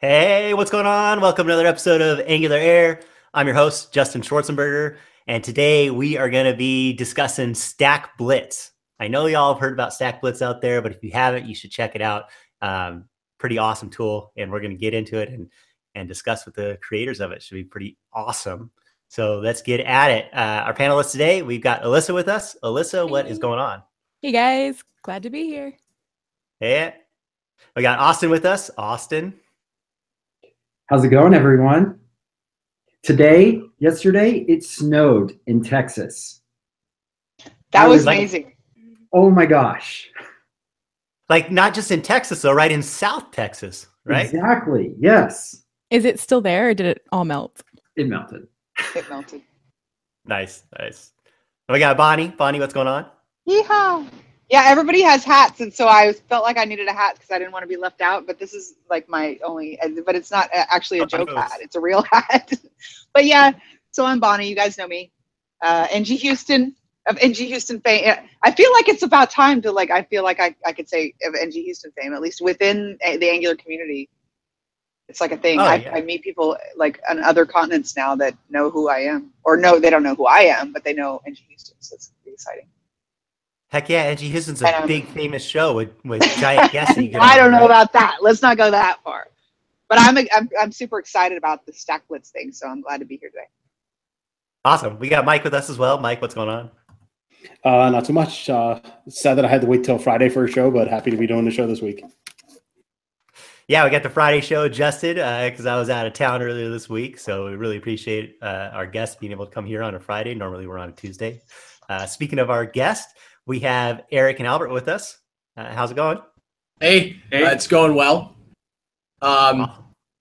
Hey, what's going on? Welcome to another episode of Angular Air. I'm your host, Justin Schwartzenberger, and today we are going to be discussing Stack Blitz. I know y'all have heard about Stack Blitz out there, but if you haven't, you should check it out. Um, pretty awesome tool, and we're going to get into it and and discuss with the creators of it. Should be pretty awesome. So let's get at it. Uh, our panelists today, we've got Alyssa with us. Alyssa, what is going on? Hey guys, glad to be here. Hey, we got Austin with us. Austin, How's it going, everyone? Today, yesterday, it snowed in Texas. That was was like- amazing. Oh my gosh. like not just in Texas though, right in South Texas, right? Exactly. Yes. Is it still there or did it all melt? It melted. It melted. Nice, nice. We got Bonnie. Bonnie, what's going on? Yeehaw. Yeah, everybody has hats, and so I felt like I needed a hat because I didn't want to be left out. But this is like my only, but it's not uh, actually a joke hat; it's a real hat. but yeah, so I'm Bonnie. You guys know me, uh, NG Houston of NG Houston fame. I feel like it's about time to like. I feel like I, I could say of NG Houston fame, at least within uh, the Angular community. It's like a thing. Oh, I, yeah. I meet people like on other continents now that know who I am, or no, they don't know who I am, but they know NG Houston. So it's pretty exciting. Heck yeah, NG Houston's a know. big famous show with, with giant guests. that you get I don't know right? about that. Let's not go that far. But I'm, I'm I'm super excited about the Stack Blitz thing, so I'm glad to be here today. Awesome. We got Mike with us as well. Mike, what's going on? Uh, not too much. Uh, sad that I had to wait till Friday for a show, but happy to be doing the show this week. Yeah, we got the Friday show adjusted because I was out of town earlier this week. So we really appreciate uh, our guests being able to come here on a Friday. Normally we're on a Tuesday. Uh, speaking of our guest, we have Eric and Albert with us. Uh, how's it going? Hey, uh, it's going well. Um,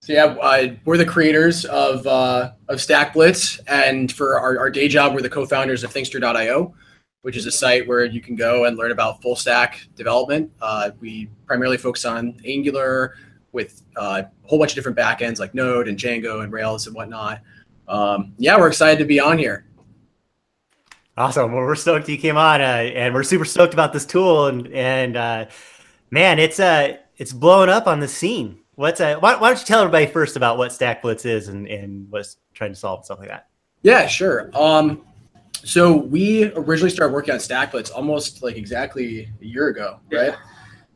so yeah, uh, we're the creators of uh, of Stack Blitz, and for our, our day job, we're the co-founders of Thinkster.io, which is a site where you can go and learn about full stack development. Uh, we primarily focus on Angular with uh, a whole bunch of different backends like Node and Django and Rails and whatnot. Um, yeah, we're excited to be on here. Awesome. Well, we're stoked you came on, uh, and we're super stoked about this tool. And and uh, man, it's uh it's blowing up on the scene. What's uh, why, why don't you tell everybody first about what Stack Blitz is and and what's trying to solve and stuff like that? Yeah, sure. Um, so we originally started working on StackBlitz almost like exactly a year ago, right?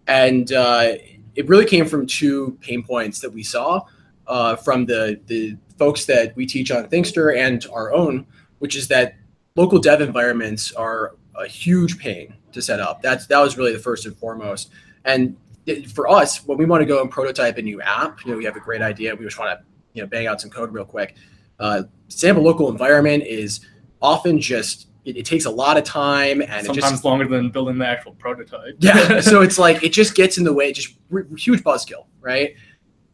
And uh, it really came from two pain points that we saw uh, from the the folks that we teach on Thinkster and our own, which is that local dev environments are a huge pain to set up. That's that was really the first and foremost. And it- for us, when we want to go and prototype a new app, you know, we have a great idea. We just want to you know bang out some code real quick. Uh, a local environment is often just it, it takes a lot of time and it sometimes just longer than building the actual prototype. yeah so it's like it just gets in the way just r- huge buzzkill right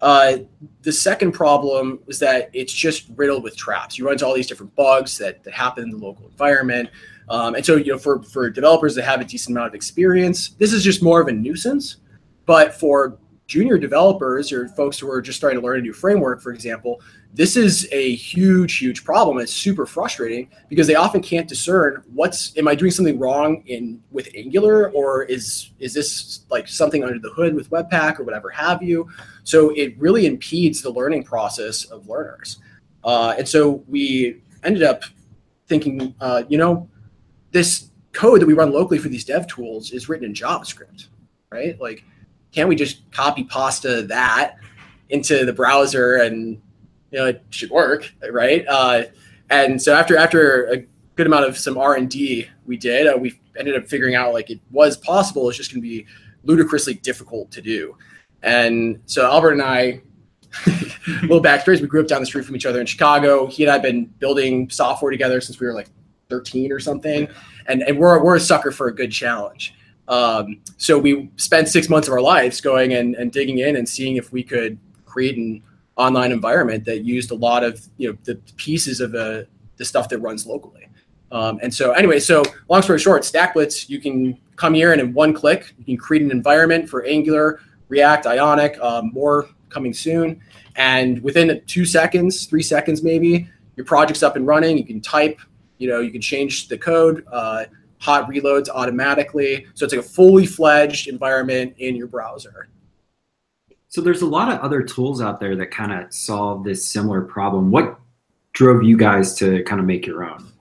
uh, the second problem is that it's just riddled with traps. You run into all these different bugs that, that happen in the local environment. Um, and so you know for, for developers that have a decent amount of experience this is just more of a nuisance. But for junior developers or folks who are just starting to learn a new framework for example this is a huge huge problem. It's super frustrating because they often can't discern what's am i doing something wrong in with angular or is is this like something under the hood with webpack or whatever have you so it really impedes the learning process of learners. Uh, and so we ended up thinking uh, you know this code that we run locally for these dev tools is written in javascript right? Like can't we just copy pasta that into the browser and you know it should work right? Uh, and so after after a good amount of some r&d we did uh, we ended up figuring out like it was possible it's just going to be ludicrously difficult to do and so albert and i a little backstory we grew up down the street from each other in chicago. He and i have been building software together since we were like 13 or something. And, and we're, we're a sucker for a good challenge. Um, so we spent six months of our lives going and, and digging in and seeing if we could create an online environment that used a lot of you know the pieces of the the stuff that runs locally. Um, and so anyway, so long story short, StackBlitz, you can come here and in one click, you can create an environment for Angular, React, Ionic, um, more coming soon. And within two seconds, three seconds maybe, your project's up and running. You can type, you know, you can change the code, uh, hot reloads automatically. So it's like a fully fledged environment in your browser. So there's a lot of other tools out there that kind of solve this similar problem. What drove you guys to kind of make your own?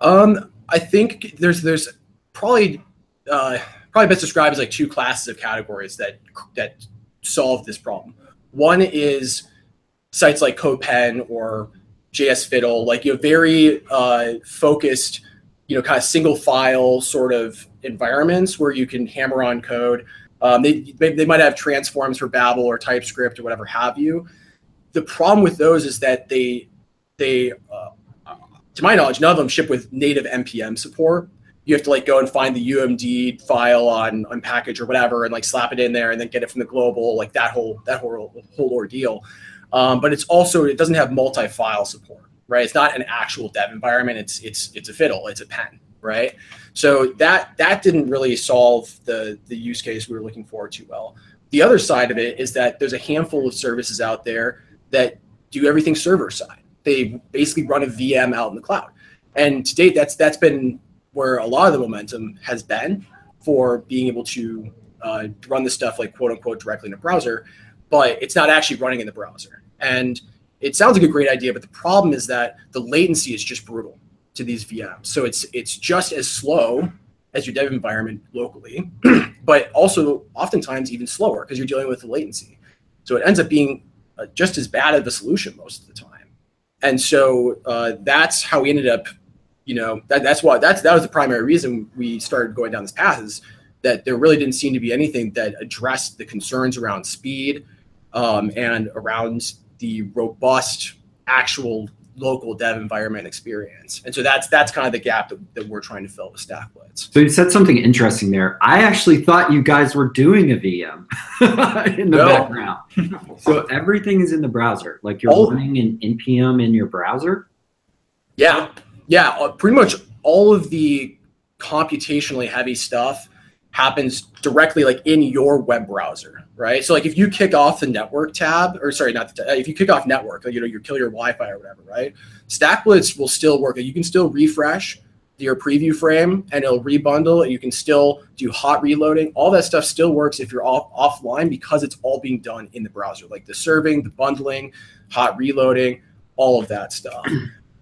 Um, I think there's there's probably uh, probably best described as like two classes of categories that that solve this problem. One is sites like CodePen or JS Fiddle, like you know, very uh, focused, you know, kind of single file sort of environments where you can hammer on code. Um, they, they they might have transforms for Babel or TypeScript or whatever have you. The problem with those is that they they uh, to my knowledge, none of them ship with native npm support. You have to like go and find the UMD file on on package or whatever, and like slap it in there, and then get it from the global, like that whole that whole whole ordeal. Um, but it's also it doesn't have multi-file support, right? It's not an actual dev environment. It's it's it's a fiddle. It's a pen, right? So that that didn't really solve the the use case we were looking for too well. The other side of it is that there's a handful of services out there that do everything server side. They basically run a VM out in the cloud, and to date, that's that's been where a lot of the momentum has been for being able to uh, run this stuff like quote unquote directly in a browser, but it's not actually running in the browser. And it sounds like a great idea, but the problem is that the latency is just brutal to these VMs. So it's it's just as slow as your dev environment locally, but also oftentimes even slower because you're dealing with the latency. So it ends up being uh, just as bad of a solution most of the time. And so uh, that's how we ended up, you know, that, that's why that's that was the primary reason we started going down this path is that there really didn't seem to be anything that addressed the concerns around speed um, and around the robust actual local dev environment experience. And so that's that's kind of the gap that, that we're trying to fill with Stack Blitz. So you said something interesting there. I actually thought you guys were doing a VM in the No. background. so everything is in the browser. Like you're All- running an npm in your browser. Yeah, yeah. uh, Pretty much all of the computationally heavy stuff happens directly like in your web browser, right? So like if you kick off the network tab, or sorry, not the tab, if you kick off network, like, you know, you kill your Wi-Fi or whatever, right? StackBlitz will still work. You can still refresh your preview frame and it'll rebundle. You can still do hot reloading. All that stuff still works if you're off offline because it's all being done in the browser, like the serving, the bundling, hot reloading, all of that stuff.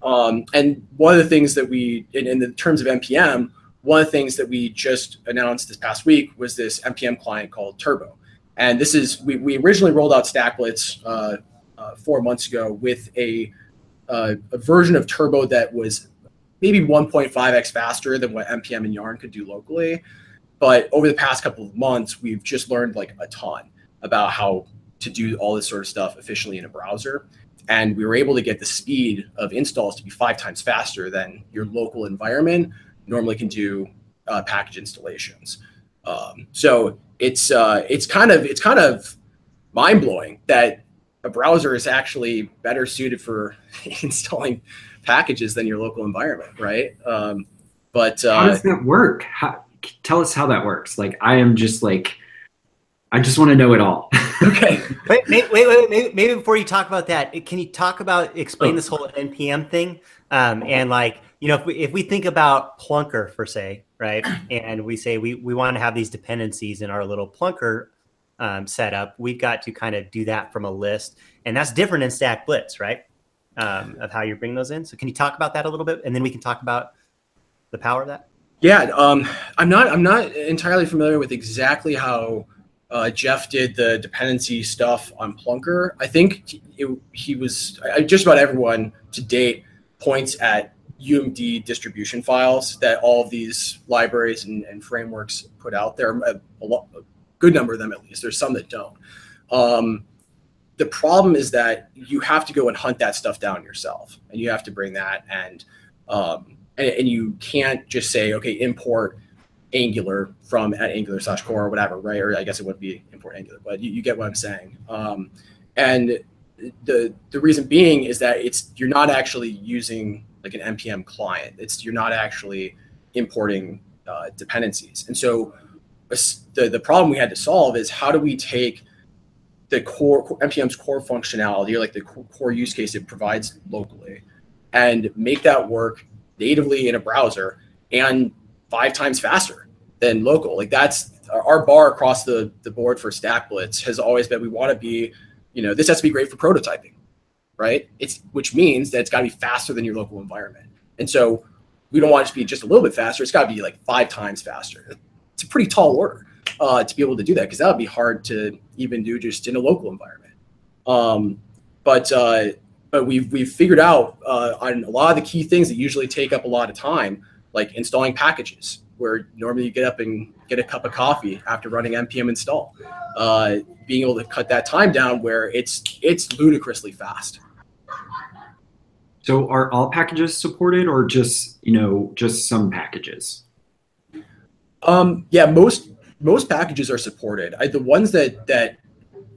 Um, and one of the things that we, in, in the terms of npm, one of the things that we just announced this past week was this npm client called Turbo. And this is we, we originally rolled out StackBlitz uh, uh, four months ago with a, uh, a version of Turbo that was maybe 1.5x faster than what npm and Yarn could do locally. But over the past couple of months, we've just learned like a ton about how to do all this sort of stuff efficiently in a browser and we were able to get the speed of installs to be five times faster than your local environment normally can do uh, package installations. Um, so it's uh, it's kind of it's kind of mind blowing that a browser is actually better suited for installing packages than your local environment, right? Um, but How uh, does that work? How, tell us how that works. Like I am just like, I just want to know it all. okay, Wait, wait, wait, wait, maybe, maybe before you talk about that, can you talk about explain Oh. this whole NPM thing? Um, and like, you know, if we if we think about Plunker for say, right, and we say we we want to have these dependencies in our little Plunker um, setup, we've got to kind of do that from a list, and that's different in Stack Blitz, right? Um, of how you bring those in. So, can you talk about that a little bit, and then we can talk about the power of that? Yeah, um, I'm not. I'm not entirely familiar with exactly how uh, Jeff did the dependency stuff on Plunker. I think it, he was. I, just about everyone to date points at UMD distribution files that all of these libraries and, and frameworks put out there. A, a, a good number of them, at least. There's some that don't. Um, the problem is that you have to go and hunt that stuff down yourself, and you have to bring that and um, and, and you can't just say, okay, import Angular from at Angular slash core or whatever, right? Or I guess it would be import Angular, but you, you get what I'm saying. Um, and the the reason being is that it's you're not actually using like an npm client. It's you're not actually importing uh, dependencies. And so the the problem we had to solve is how do we take the core npm's core functionality or like the core core use case it provides locally and make that work natively in a browser and five times faster than local. Like that's our bar across the the board for Stack Blitz has always been we want to be, you know, this has to be great for prototyping, right? It's which means that it's got to be faster than your local environment, and so we don't want it to be just a little bit faster. It's got to be like five times faster. It's a pretty tall order uh, to be able to do that because that would be hard to even do just in a local environment. Um, but uh, but we've we've figured out uh, on a lot of the key things that usually take up a lot of time, like installing packages, where normally you get up and get a cup of coffee after running npm install. Uh, being able to cut that time down where it's it's ludicrously fast. So are all packages supported or just, you know, just some packages? Um, yeah, most most packages are supported. I, the ones that that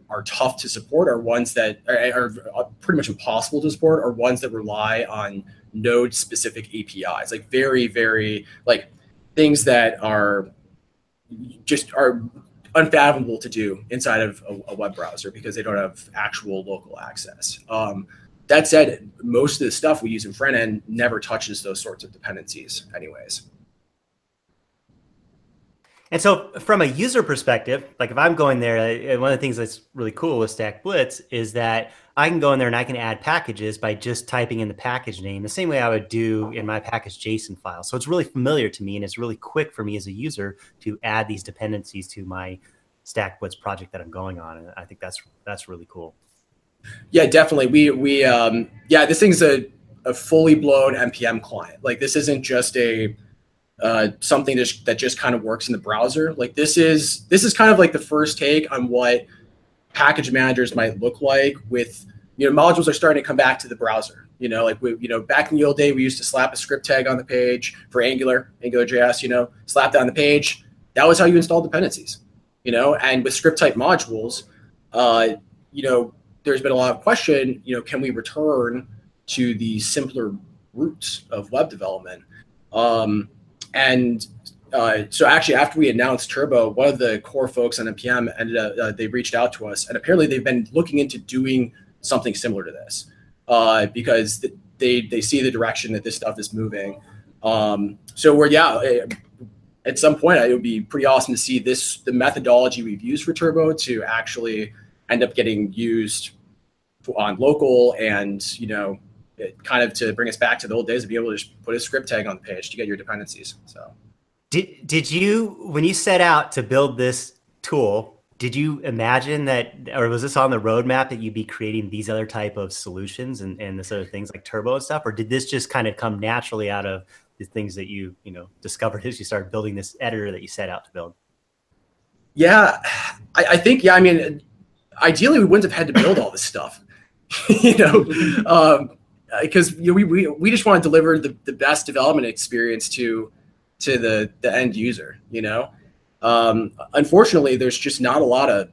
are tough to support are ones that are, are pretty much impossible to support. Are ones that rely on node specific APIs, like very very like things that are just are unfathomable to do inside of a, a web browser because they don't have actual local access. Um, that said, most of the stuff we use in front end never touches those sorts of dependencies, anyways. And so, from a user perspective, like if I'm going there, uh, one of the things that's really cool with Stack Blitz is that I can go in there and I can add packages by just typing in the package name, the same way I would do in my package JSON file. So it's really familiar to me, and it's really quick for me as a user to add these dependencies to my Stack Blitz project that I'm going on, and I think that's that's really cool. Yeah, definitely. We we um, yeah, this thing's a a fully blown npm client. Like this isn't just a uh, something that, that just kind of works in the browser. Like this is this is kind of like the first take on what package managers might look like with you know modules are starting to come back to the browser. You know, like we you know back in the old day we used to slap a script tag on the page for Angular, AngularJS. You know, slap that on the page. That was how you install dependencies. You know, and with script type modules, uh, you know, there's been a lot of question. You know, can we return to the simpler roots of web development? Um, and uh, so actually, after we announced Turbo, one of the core folks on npm ended up uh, they reached out to us, and apparently they've been looking into doing something similar to this uh, because they they see the direction that this stuff is moving. Um, so we're yeah, eh, at some point it would be pretty awesome to see this the methodology we've used for Turbo to actually end up getting used on local and you know it, kind of to bring us back to the old days to be able to just put a script tag on the page to get your dependencies. So, did did you when you set out to build this tool? Did you imagine that, or was this on the roadmap that you'd be creating these other type of solutions and, and this other things like Turbo and stuff, or did this just kind of come naturally out of the things that you you know discovered as you started building this editor that you set out to build? Yeah, I, I think yeah. I mean, ideally we wouldn't have had to build all this stuff, you know. Um, because you know, we, we we just want to deliver the, the best development experience to to the the end user you know? Um, unfortunately there's just not a lot of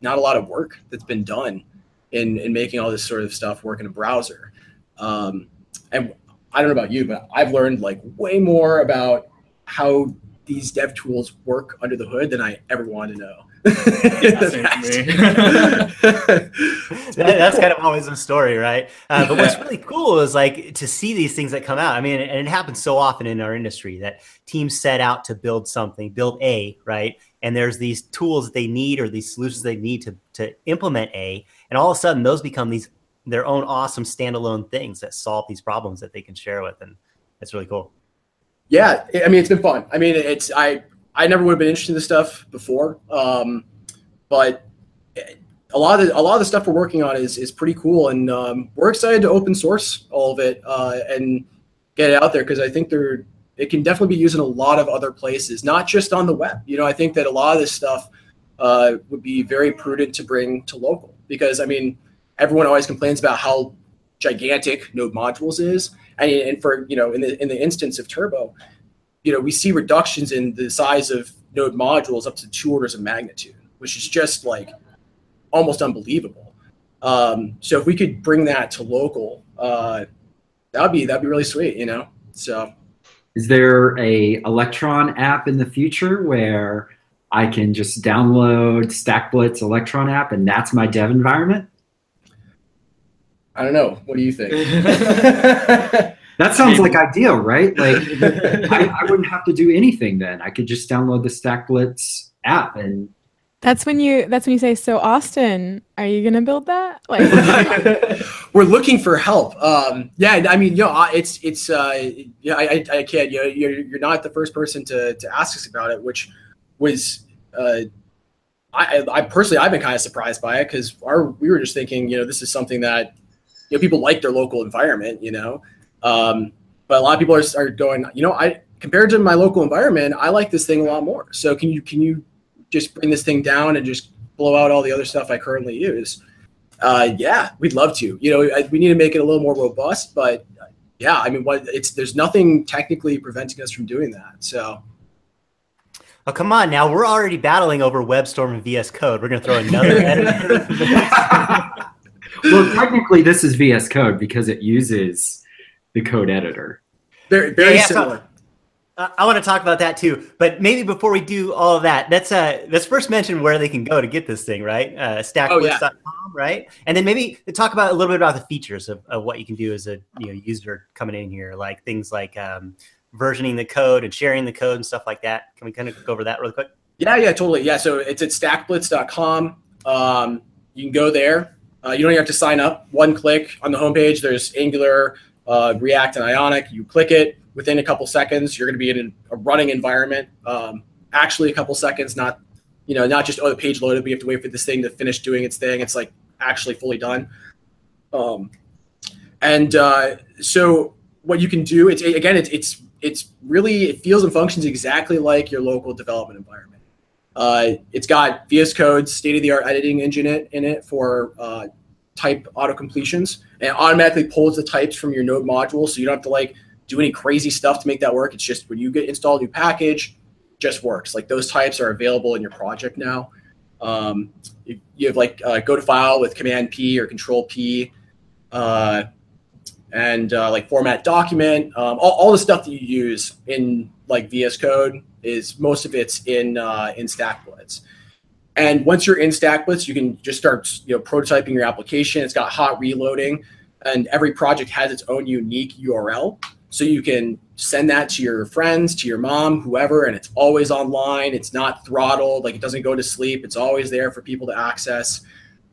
not a lot of work that's been done in in making all this sort of stuff work in a browser. Um, and i don't know about you but i've learned like way more about how these dev tools work under the hood than i ever wanted to know that, that's kind of always a story, right? Uh, but what's really cool is like to see these things that come out. I mean, and it happens so often in our industry that teams set out to build something, build A, right? And there's these tools that they need or these solutions they need to to implement A, and all of a sudden those become these their own awesome standalone things that solve these problems that they can share with, and that's really cool. Yeah, I mean, it's been fun. I mean, it's I I never would have been interested in this stuff before, um, but a lot of the, a lot of the stuff we're working on is is pretty cool, and um, we're excited to open source all of it uh, and get it out there because I think there it can definitely be used in a lot of other places, not just on the web. You know, I think that a lot of this stuff uh, would be very prudent to bring to local because I mean, everyone always complains about how gigantic Node modules is, and, and for you know, in the in the instance of Turbo, you know, we see reductions in the size of node modules up to two orders of magnitude, which is just like almost unbelievable. Um, so if we could bring that to local, uh, that'd be that'd be really sweet, you know. So, is there a Electron app in the future where I can just download StackBlitz Electron app and that's my dev environment? I don't know. What do you think? That sounds like ideal, right? Like I, I wouldn't have to do anything then. I could just download the Stack Blitz app and That's when you. That's when you say. So Austin, are you gonna build that? Like, We're looking for help. Um, yeah, I mean, you know, I- it's it's uh, yeah, I, I, I can't. You know, you're you're not the first person to to ask us about it, which was. Uh, I, I I personally I've been kind of surprised by it because our we were just thinking you know this is something that you know people like their local environment you know um, but a lot of people are, are going you know I compared to my local environment I like this thing a lot more so can you can you just bring this thing down and just blow out all the other stuff I currently use uh, yeah we'd love to you know I, we need to make it a little more robust but uh, yeah I mean what it's there's nothing technically preventing us from doing that so Oh, come on now. We're already battling over WebStorm and VS Code. We're going to throw another editor. into the well, technically this is VS Code because it uses the code editor. very very Yeah, yeah, so- similar Uh, I want to talk about that too, but maybe before we do all of that, let's uh, let's first mention where they can go to get this thing, right? Uh, stackblitz.com, right? And then maybe talk about a little bit about the features of, of what you can do as a you know user coming in here, like things like um, versioning the code and sharing the code and stuff like that. Can we kind of go over that really quick? Yeah, yeah, totally. Yeah, so it's at stackblitz.com. Um, you can go there. Uh, you don't even have to sign up. One click on the homepage. There's Angular, uh, React, and Ionic. You click it. Within a couple seconds, you're going to be in a running environment. Um, actually, a couple seconds, not you know, not just oh the page loaded. We have to wait for this thing to finish doing its thing. It's like actually fully done. Um, and uh, so what you can do, it's again, it's it's it's really it feels and functions exactly like your local development environment. Uh, it's got VS Code's state of the art editing engine in, it for uh, type auto completions, and automatically pulls the types from your Node module, so you don't have to like do any crazy stuff to make that work. It's just when you get install a new package, just works. Like those types are available in your project now. Um, you, you have like uh, go to file with Command P or Control P. Uh, and uh, like format document, um, all, all the stuff that you use in like VS Code is most of it's in uh, in StackBlitz. And once you're in StackBlitz, you can just start you know prototyping your application. It's got hot reloading, and every project has its own unique URL. So you can send that to your friends, to your mom, whoever, and it's always online. It's not throttled, like it doesn't go to sleep. It's always there for people to access.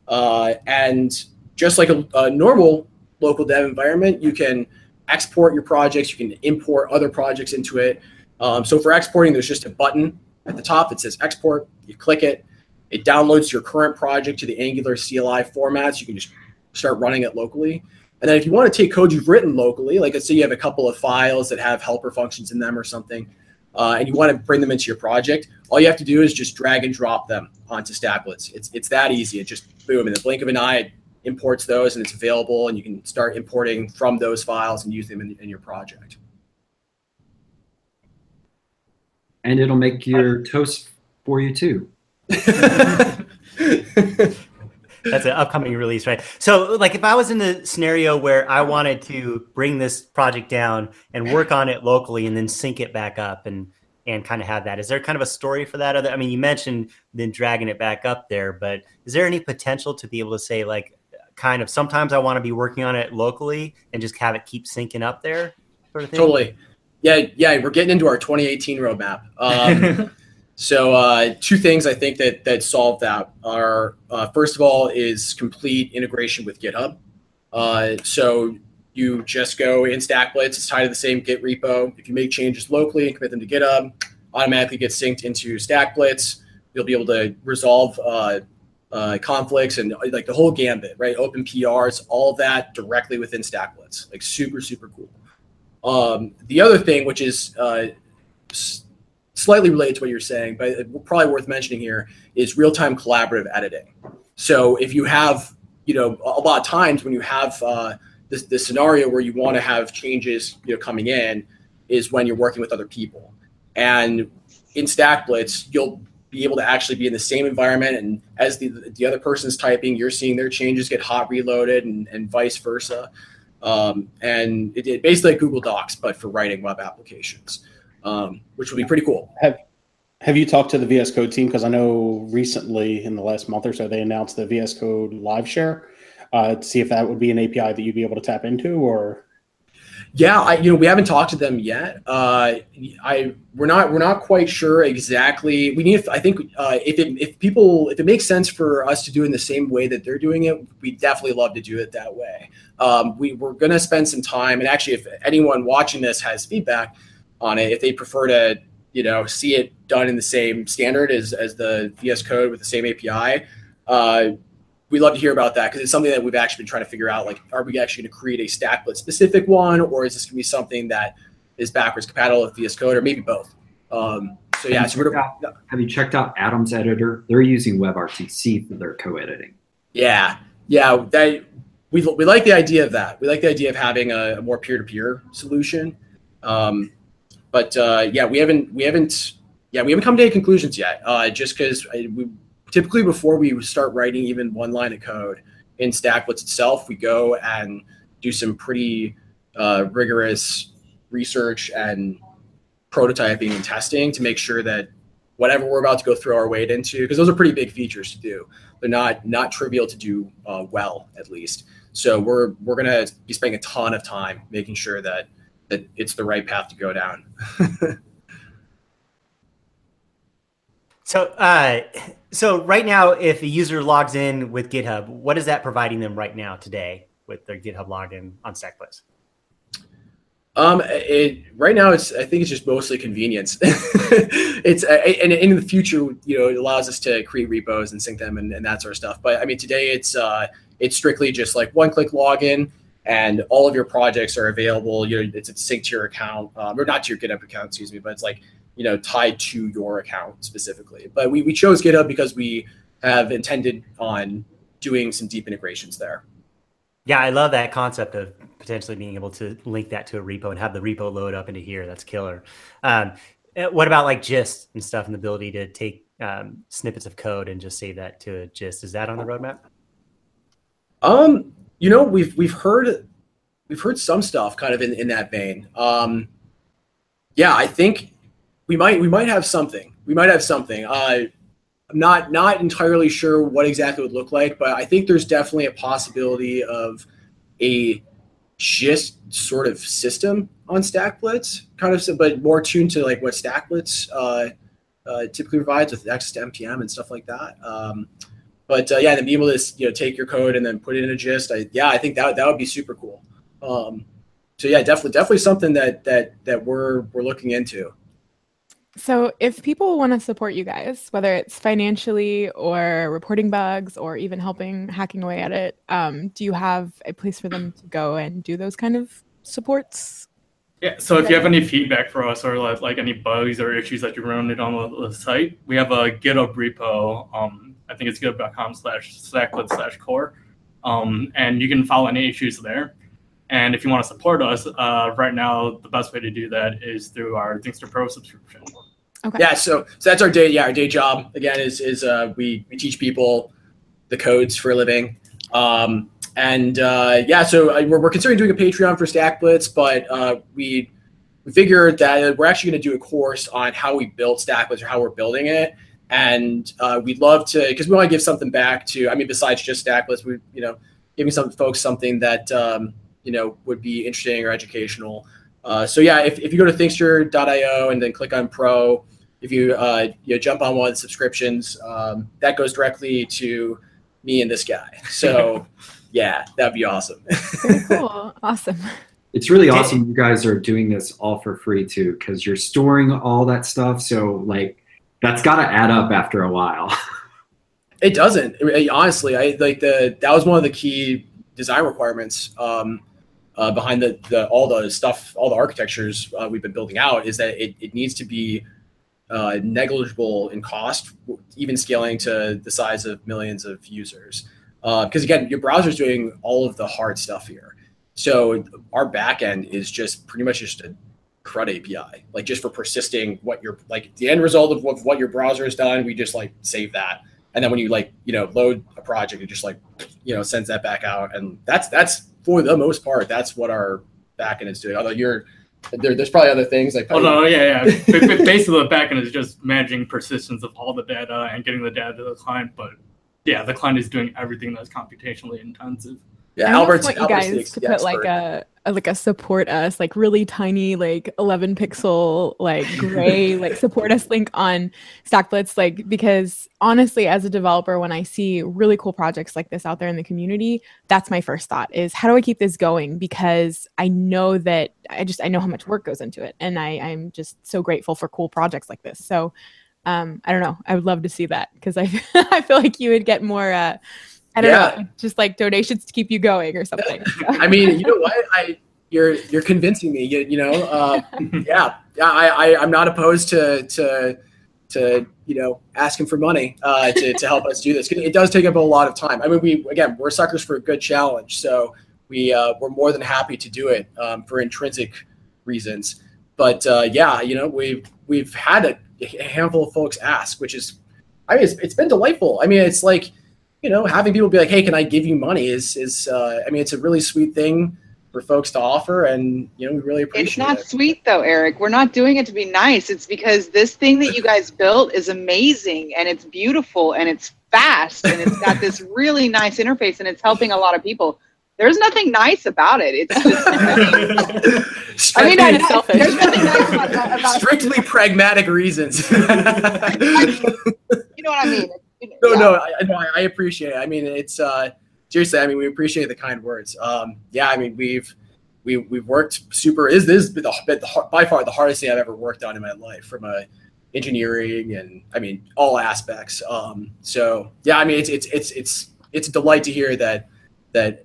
Uh, and just like a, a normal local dev environment, you can export your projects, you can import other projects into it. Um, so for exporting, there's just a button at the top that says export. You click it, it downloads your current project to the Angular CLI formats. You can just start running it locally. And then if you want to take code you've written locally, like let's say you have a couple of files that have helper functions in them or something, uh, and you want to bring them into your project, all you have to do is just drag and drop them onto Stackblitz. It's it's that easy. It just boom in the blink of an eye, it imports those and it's available, and you can start importing from those files and use them in, in your project. And it'll make your toast for you too. That's an upcoming release, right? So, like, if I was in the scenario where I wanted to bring this project down and work on it locally, and then sync it back up, and and kind of have that, is there kind of a story for that? Other, I mean, you mentioned then dragging it back up there, but is there any potential to be able to say, like, kind of sometimes I want to be working on it locally and just have it keep syncing up there, sort of thing? Totally. Yeah, yeah, we're getting into our 2018 roadmap. Um, so uh, two things I think that that solve that are uh, first of all is complete integration with GitHub. Uh, so you just go in StackBlitz, it's tied to the same Git repo. If you make changes locally and commit them to GitHub, automatically get synced into StackBlitz. You'll be able to resolve uh, uh, conflicts and like the whole gambit, right? Open PRs, all that directly within StackBlitz. Like super, super cool. Um, the other thing, which is uh, slightly related to what you're saying, but probably worth mentioning here, is real-time collaborative editing. So if you have, you know, a lot of times when you have uh, this, this scenario where you want to have changes, you know, coming in, is when you're working with other people. And in StackBlitz, you'll be able to actually be in the same environment, and as the the other person's typing, you're seeing their changes get hot reloaded, and, and vice versa. Um, and it, it basically like Google Docs, but for writing web applications, um, which would be pretty cool. Have Have you talked to the VS Code team? Because I know recently, in the last month or so, they announced the VS Code Live Share. Uh, to see if that would be an API that you'd be able to tap into, or Yeah, I, you know, we haven't talked to them yet. Uh, I we're not we're not quite sure exactly. We need, I think, uh, if it if people if it makes sense for us to do it in the same way that they're doing it, we definitely love to do it that way. Um, we we're gonna spend some time, and actually, if anyone watching this has feedback on it, if they prefer to, you know, see it done in the same standard as as the VS Code with the same API. Uh, we'd love to hear about that because it's something that we've actually been trying to figure out. Like, are we actually going to create a StackBlitz specific one, or is this going to be something that is backwards compatible with VS Code, or maybe both? Um, so yeah, Have so you, checked out, have you checked out Atom's editor? They're using WebRTC for their co-editing. yeah, yeah. That we we like the idea of that. We like the idea of having a, a more peer to peer solution. Um, but uh, yeah, we haven't we haven't yeah we haven't come to any conclusions yet. Uh, just because we typically before we start writing even one line of code in StackBlitz itself, we go and do some pretty uh, rigorous research and prototyping and testing to make sure that whatever we're about to go throw our weight into, because those are pretty big features to do. They're not not trivial to do uh, well, at least. So we're we're gonna be spending a ton of time making sure that that it's the right path to go down. So, uh, so right now, if a user logs in with GitHub, what is that providing them right now today with their GitHub login on StackBlitz? Um, it right now it's I think it's just mostly convenience. it's and in the future, you know, it allows us to create repos and sync them and, and that sort of stuff. But I mean, today it's uh, it's strictly just like one click login, and all of your projects are available. You know, it's synced to your account, um, or not to your GitHub account, excuse me, but it's like you know tied to your account specifically. But we we chose GitHub because we have intended on doing some deep integrations there. Yeah, I love that concept of potentially being able to link that to a repo and have the repo load up into here. That's killer. Um, what about like gist and stuff and the ability to take um, snippets of code and just save that to a gist? Is that on the roadmap? Um, you know, we've we've heard we've heard some stuff kind of in, in that vein. Um, yeah, I think we might we might have something. We might have something. Uh, I'm not not entirely sure what exactly it would look like, but I think there's definitely a possibility of a just sort of system on stack StackBlitz, kind of, but more tuned to like what StackBlitz uh, uh, typically provides with access to npm and stuff like that. Um, but uh, yeah, then be able to you know take your code and then put it in a gist. I, yeah, I think that that would be super cool. Um, so yeah, definitely definitely something that that that we're we're looking into. So, if people want to support you guys, whether it's financially or reporting bugs or even helping hacking away at it, um, do you have a place for them to go and do those kind of supports? Yeah. So if you have any feedback for us or like, like any bugs or issues that you run it on the, the site, we have a GitHub repo. Um, I think it's github.com slash stackblitz slash core. Um, and you can follow any issues there. And if you want to support us, uh, right now the best way to do that is through our Thinkster Pro subscription. Okay. Yeah, so so that's our day. Yeah, our day job again is is uh, we we teach people the codes for a living. Um, and uh, yeah, so uh, we're, we're considering doing a Patreon for StackBlitz, but uh, we we figured that we're actually going to do a course on how we built StackBlitz or how we're building it. And uh, we'd love to because we want to give something back to. I mean, besides just StackBlitz, we you know giving some folks something that um, you know would be interesting or educational. Uh, so yeah, if, if you go to thinkster.io and then click on Pro, if you uh, you know, jump on one of the subscriptions, um, that goes directly to me and this guy. So yeah, that'd be awesome. Cool. Awesome. It's really awesome you guys are doing this all for free too, because you're storing all that stuff. So like that's got to add up after a while. It doesn't. It- honestly, I like the that was one of the key design requirements um, uh, behind the, the all the stuff, all the architectures uh, we've been building out is that it, it needs to be uh, negligible in cost, even scaling to the size of millions of users. Because again, your browser's doing all of the hard stuff here. So our backend is just pretty much just a CRUD API, like just for persisting what your like the end result of what, what your browser has done. We just like save that, and then when you like you know load a project, it just like you know sends that back out, and that's that's for the most part that's what our backend is doing. Although you're there, there's probably other things like Oh no, yeah, yeah. Ba- ba- Basically, the backend is just managing persistence of all the data and getting the data to the client. But yeah, the client is doing everything that's computationally intensive. Yeah, I Albert's, want you Albert's guys to put like a, a like a support us like really tiny like 11 pixel like gray like support us link on StackBlitz like because honestly as a developer when I see really cool projects like this out there in the community that's my first thought is how do I keep this going? Because I know that I just I know how much work goes into it and I I'm just so grateful for cool projects like this. So um I don't know. I would love to see that because I I feel like you would get more uh I don't Yeah. know, just like donations to keep you going or something. I mean, you know what? I you're you're convincing me. You, you know, uh, yeah, yeah. I, I I'm not opposed to to to you know asking for money uh, to to help us do this. It does take up a lot of time. I mean, we again we're suckers for a good challenge, so we uh, we're more than happy to do it um, for intrinsic reasons. But uh, yeah, you know, we've we've had a, a handful of folks ask, which is, I mean, it's, it's been delightful. I mean, it's like you know, having people be like, "Hey, can I give you money?" is is uh, I mean, it's a really sweet thing for folks to offer, and you know, we really appreciate It's not it. sweet though, Eric. We're not doing it to be nice. It's because this thing that you guys built is amazing and it's beautiful and it's fast and it's got this really nice interface and it's helping a lot of people. There's nothing nice about it. It's just I mean, Strictly, I, Kinda selfish. there's nothing nice about, about strictly pragmatic reasons. you know what I mean. No, Yeah. no, I, no, I, appreciate it. I mean, it's uh, seriously. I mean, we appreciate the kind words. Um, yeah, I mean, we've we we've worked super. Is this been the, been the by far the hardest thing I've ever worked on in my life from a engineering and I mean all aspects. Um, so yeah, I mean, it's it's it's it's it's a delight to hear that that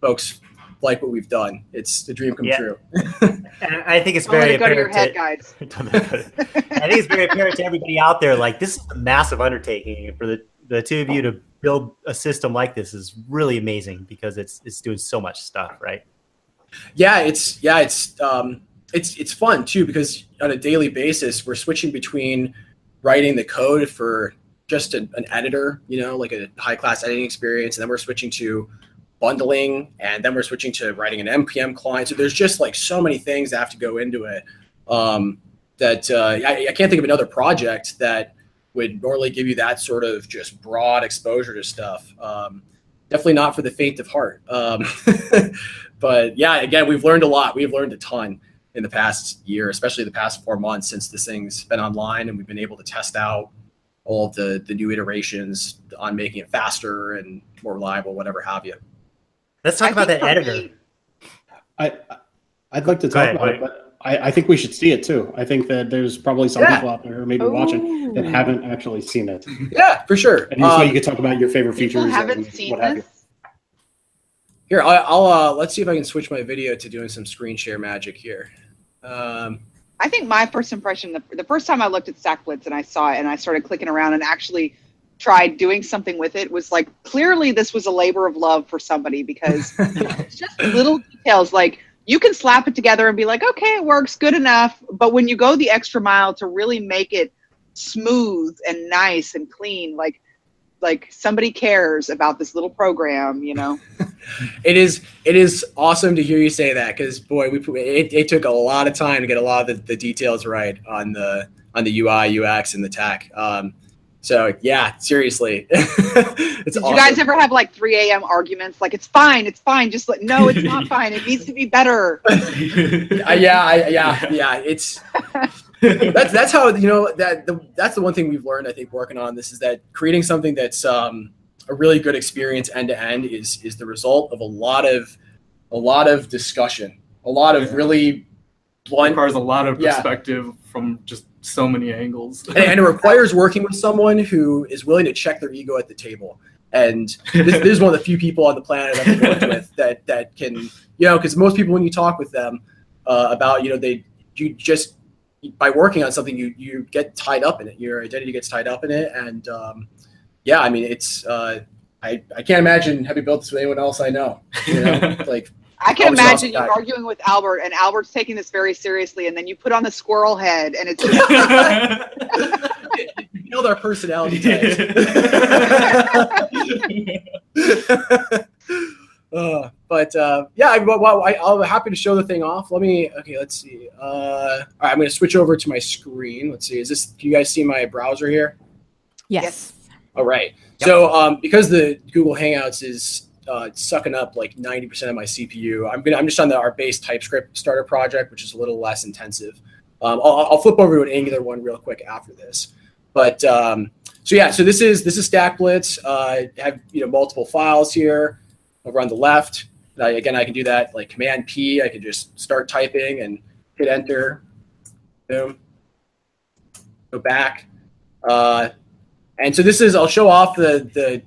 folks like what we've done. It's the dream come Yeah. true. And I think it's Don't very it go to your apparent head, to- guys. Don't let it go to- I think it's very apparent to everybody out there. Like this is a massive undertaking for the, the two of you to build a system like this is really amazing because it's it's doing so much stuff, right? yeah it's yeah it's um it's it's fun too because on a daily basis we're switching between writing the code for just a, an editor you know like a high class editing experience and then we're switching to bundling and then we're switching to writing an npm client so there's just like so many things that have to go into it um that uh, I, I can't think of another project that would normally give you that sort of just broad exposure to stuff um definitely not for the faint of heart um but yeah, again, we've learned a lot. We've learned a ton in the past year, especially the past four months since this thing's been online, and we've been able to test out all the the new iterations on making it faster and more reliable, whatever have you. Let's talk I about that editor. me- I I'd like to talk ahead, about go it, but I, I think we should see it too. I think that there's probably some Yeah. people out there who may be watching that haven't actually seen it. Yeah, for sure. And this way Um, you could talk about your favorite features. haven't and seen what have this. here, I, I'll uh, let's see if I can switch my video to doing some screen share magic here. Um, I think my first impression, the, the first time I looked at StackBlitz and I saw it and I started clicking around and actually tried doing something with it was like clearly this was a labor of love for somebody because it's just little details like you can slap it together and be like, okay, it works, good enough. But when you go the extra mile to really make it smooth and nice and clean, like like somebody cares about this little program, you know. it is it is awesome to hear you say that because boy, we put- it, it took a lot of time to get a lot of the, the details right on the on the UI, UX, and the tech. Um, so yeah, seriously, it's Did awesome. you guys ever have like 3 a.m. arguments? Like it's fine, it's fine. Just like no, it's not fine. It needs to be better. Uh, yeah, I, yeah, yeah. It's that's that's how you know that the, that's the one thing we've learned. I think working on this is that creating something that's um, a really good experience end to end is is the result of a lot of a lot of discussion, a lot of Yeah. really blunt requires a lot of Yeah. perspective from just so many angles. and, and it requires working with someone who is willing to check their ego at the table. And this, this is one of the few people on the planet I've worked with that that can, you know, because most people when you talk with them uh, about, you know, they you just by working on something you you get tied up in it. Your identity gets tied up in it, and um, yeah, I mean, it's uh, I I can't imagine having built this with anyone else I know. You know, like I can I imagine you guy. arguing with Albert, and Albert's taking this very seriously, and then you put on the squirrel head, and it's you nailed our personality types. Uh, but uh, yeah, I, well, I, I'm happy to show the thing off. Let me. Okay, let's see. Uh, all right, I'm going to switch over to my screen. Let's see. Is this? Do you guys see my browser here? Yes. All right. So um, because the Google Hangouts is uh, sucking up like 90% of my CPU. I'm gonna I'm just on the our base TypeScript starter project, which is a little less intensive. Um, I'll, I'll flip over to an Angular one real quick after this. But um, so yeah, so this is this is StackBlitz. Uh, I have you know multiple files here over on the left. I, again, I can do that like Command P. I can just start typing and hit Enter. Boom. Go back. Uh, and so this is I'll show off the the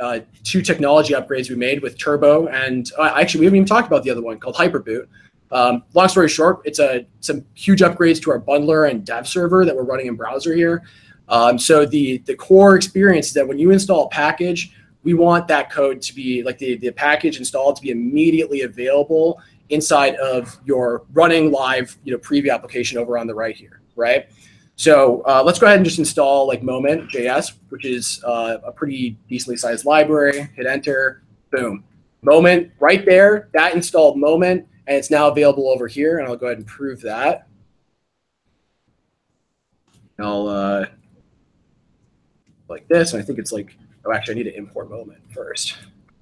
uh, two technology upgrades we made with Turbo, and uh, actually we haven't even talked about the other one called Hyperboot. Um, long story short, it's a some huge upgrades to our bundler and dev server that we're running in browser here. Um, so the the core experience is that when you install a package, we want that code to be like the, the package installed to be immediately available inside of your running live you know preview application over on the right here, right? So uh, let's go ahead and just install like Moment JS, which is uh, a pretty decently sized library. Hit enter, boom. Moment right there, that installed Moment, and it's now available over here. And I'll go ahead and prove that. I'll uh, like this, and I think it's like, oh, actually, I need to import Moment first.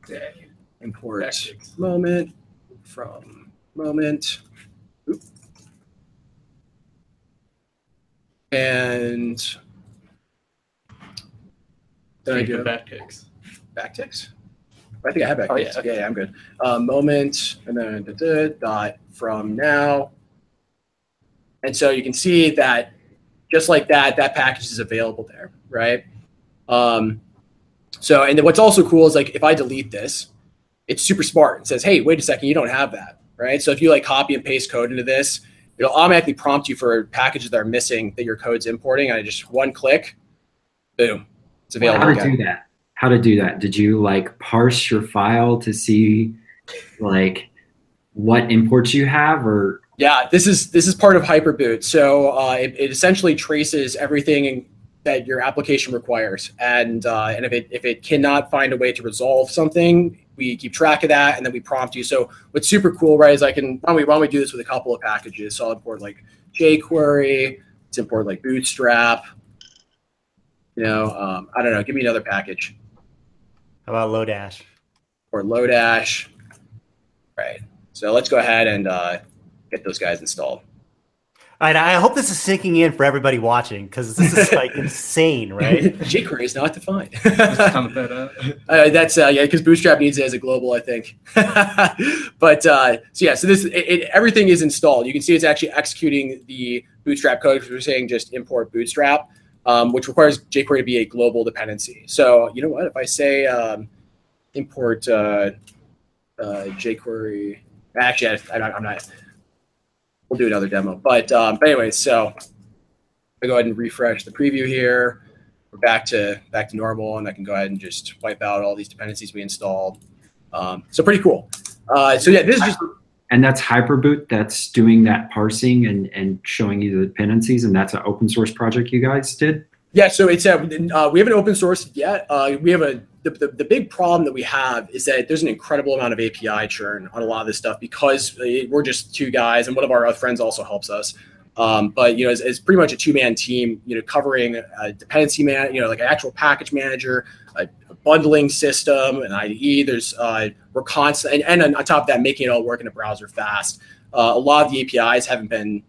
Okay. Import. Moment from Moment. And then I do the backticks. backticks. I think I have backticks. Oh, yeah, yeah. yeah, I'm good. Uh, moment and then da, da, dot from now. And so you can see that just like that, that package is available there, right? Um, so, and then what's also cool is like if I delete this, it's super smart. It says, hey, wait a second, you don't have that, right? So if you like copy and paste code into this, it'll automatically prompt you for packages that are missing that your code's importing. And I just one click, boom, it's available. How to again. do that? How to do that? Did you like parse your file to see like what imports you have, or Yeah, this is this is part of Hyperboot. So uh, it, it essentially traces everything in, that your application requires, and uh, and if it if it cannot find a way to resolve something, we keep track of that, and then we prompt you. So what's super cool, right, is I can why don't we why don't we do this with a couple of packages? So I'll import like jQuery, let's import like Bootstrap. You know, um, I don't know. Give me another package How about Lodash? or Lodash. Right. So let's go ahead and uh, get those guys installed. All right, I hope this is sinking in for everybody watching because this is like insane, right? jQuery is not defined. That. Uh, that's uh, yeah, because Bootstrap needs it as a global, I think. but uh, so yeah, so this it, it, everything is installed. You can see it's actually executing the Bootstrap code. Because we're saying just import Bootstrap, um, which requires jQuery to be a global dependency. So you know what? If I say um, import uh, uh, jQuery, actually, I, I, I'm not. We'll do another demo. But um, but anyway, so I go ahead and refresh the preview here we're back to back to normal, and I can go ahead and just wipe out all these dependencies we installed. Um, so pretty cool. Uh, so yeah, this is just and that's Hyperboot that's doing that parsing and and showing you the dependencies, and that's an open source project you guys did. Yeah. So it's uh, uh, we haven't open sourced yet. Uh, we have a the, the, the big problem that we have is that there's an incredible amount of API churn on a lot of this stuff because uh, we're just two guys, and one of our friends also helps us. Um, but you know, it's, pretty much a two-man team. You know, covering a dependency man, you know, like an actual package manager, a, a bundling system, an IDE. There's uh, we're constant, and, and on top of that, making it all work in a browser fast. Uh, a lot of the APIs haven't been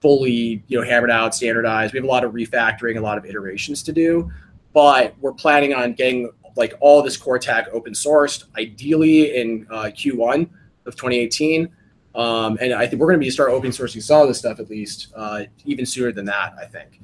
fully, you know, hammered out, standardized. We have a lot of refactoring, a lot of iterations to do, but we're planning on getting like all this core tech open sourced, ideally in uh, Q1 of 2018. Um, and I think we're going to be start open sourcing some of this stuff at least, uh, even sooner than that. I think.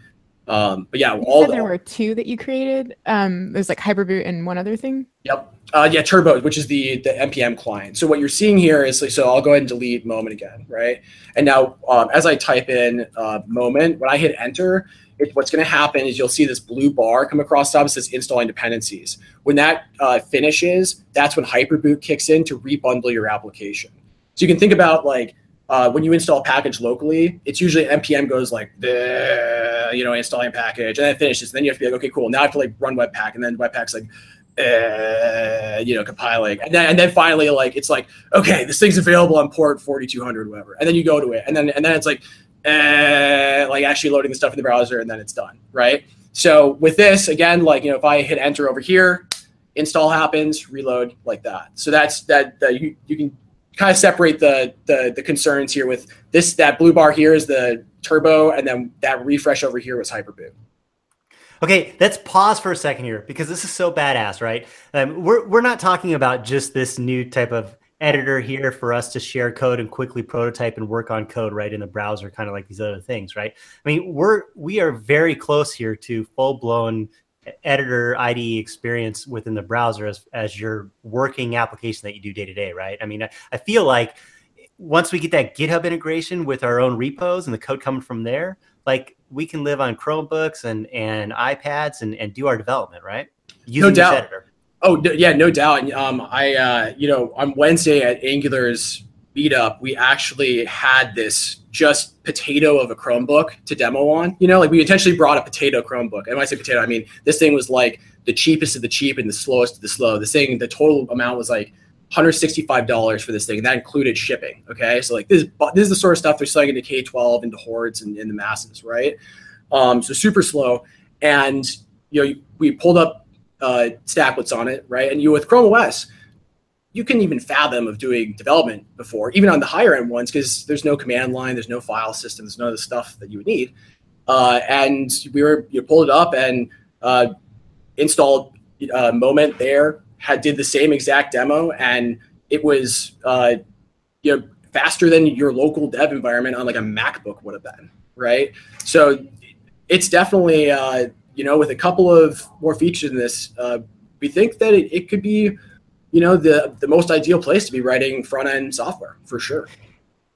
Um, but yeah, You all the, there were two that you created. Um, there's like Hyperboot and one other thing. Yep. Uh, yeah, Turbo, which is the the npm client. So what you're seeing here is like, so I'll go ahead and delete Moment again, right? And now um, as I type in uh, Moment, when I hit Enter, it, what's going to happen is you'll see this blue bar come across the top. It says installing dependencies. When that uh, finishes, that's when Hyperboot kicks in to rebundle your application. So you can think about like uh, when you install a package locally, it's usually npm goes like, "Bleh," you know, installing package, and then it finishes. And then you have to be like, okay, cool. Now I have to like run Webpack, and then Webpack's like, uh, you know, compiling, and then and then finally like it's like, okay, this thing's available on port 4200, whatever, and then you go to it, and then and then it's like, uh, like actually loading the stuff in the browser, and then it's done, right? So with this, again, like you know, if I hit enter over here, install happens, reload like that. So that's that, that you, you can kind of separate the, the the concerns here with this that blue bar here is the turbo and then that refresh over here was hyperboot. Okay, let's pause for a second here because this is so badass, right? Um, we're we're not talking about just this new type of editor here for us to share code and quickly prototype and work on code right in the browser, kind of like these other things, right? I mean, we're we are very close here to full blown editor IDE experience within the browser as as your working application that you do day to day, right? I mean, I, I feel like once we get that GitHub integration with our own repos and the code coming from there, like we can live on Chromebooks and and iPads and and do our development, right? Using no doubt. Oh yeah, no doubt. Um, I uh, you know on Wednesday at Angular's meetup, we actually had this just potato of a Chromebook to demo on. You know, like we intentionally brought a potato Chromebook. And when I say potato, I mean this thing was like the cheapest of the cheap and the slowest of the slow. The thing, the total amount was like $165 for this thing. And that included shipping. Okay. So like this, this is the sort of stuff they're selling into K-12, into hordes and in the masses, right? Um, so super slow. And, you know, we pulled up uh, StackBlitz on it, right? And you with Chrome OS, you can even fathom of doing development before, even on the higher end ones, because there's no command line, there's no file system, there's none of the stuff that you would need. Uh, and we were you pulled it up and uh, installed uh, Moment there, had did the same exact demo, and it was uh, you know faster than your local dev environment on like a MacBook would have been, right? So it's definitely uh, you know with a couple of more features in this, uh, we think that it, it could be you know the the most ideal place to be writing front end software for sure.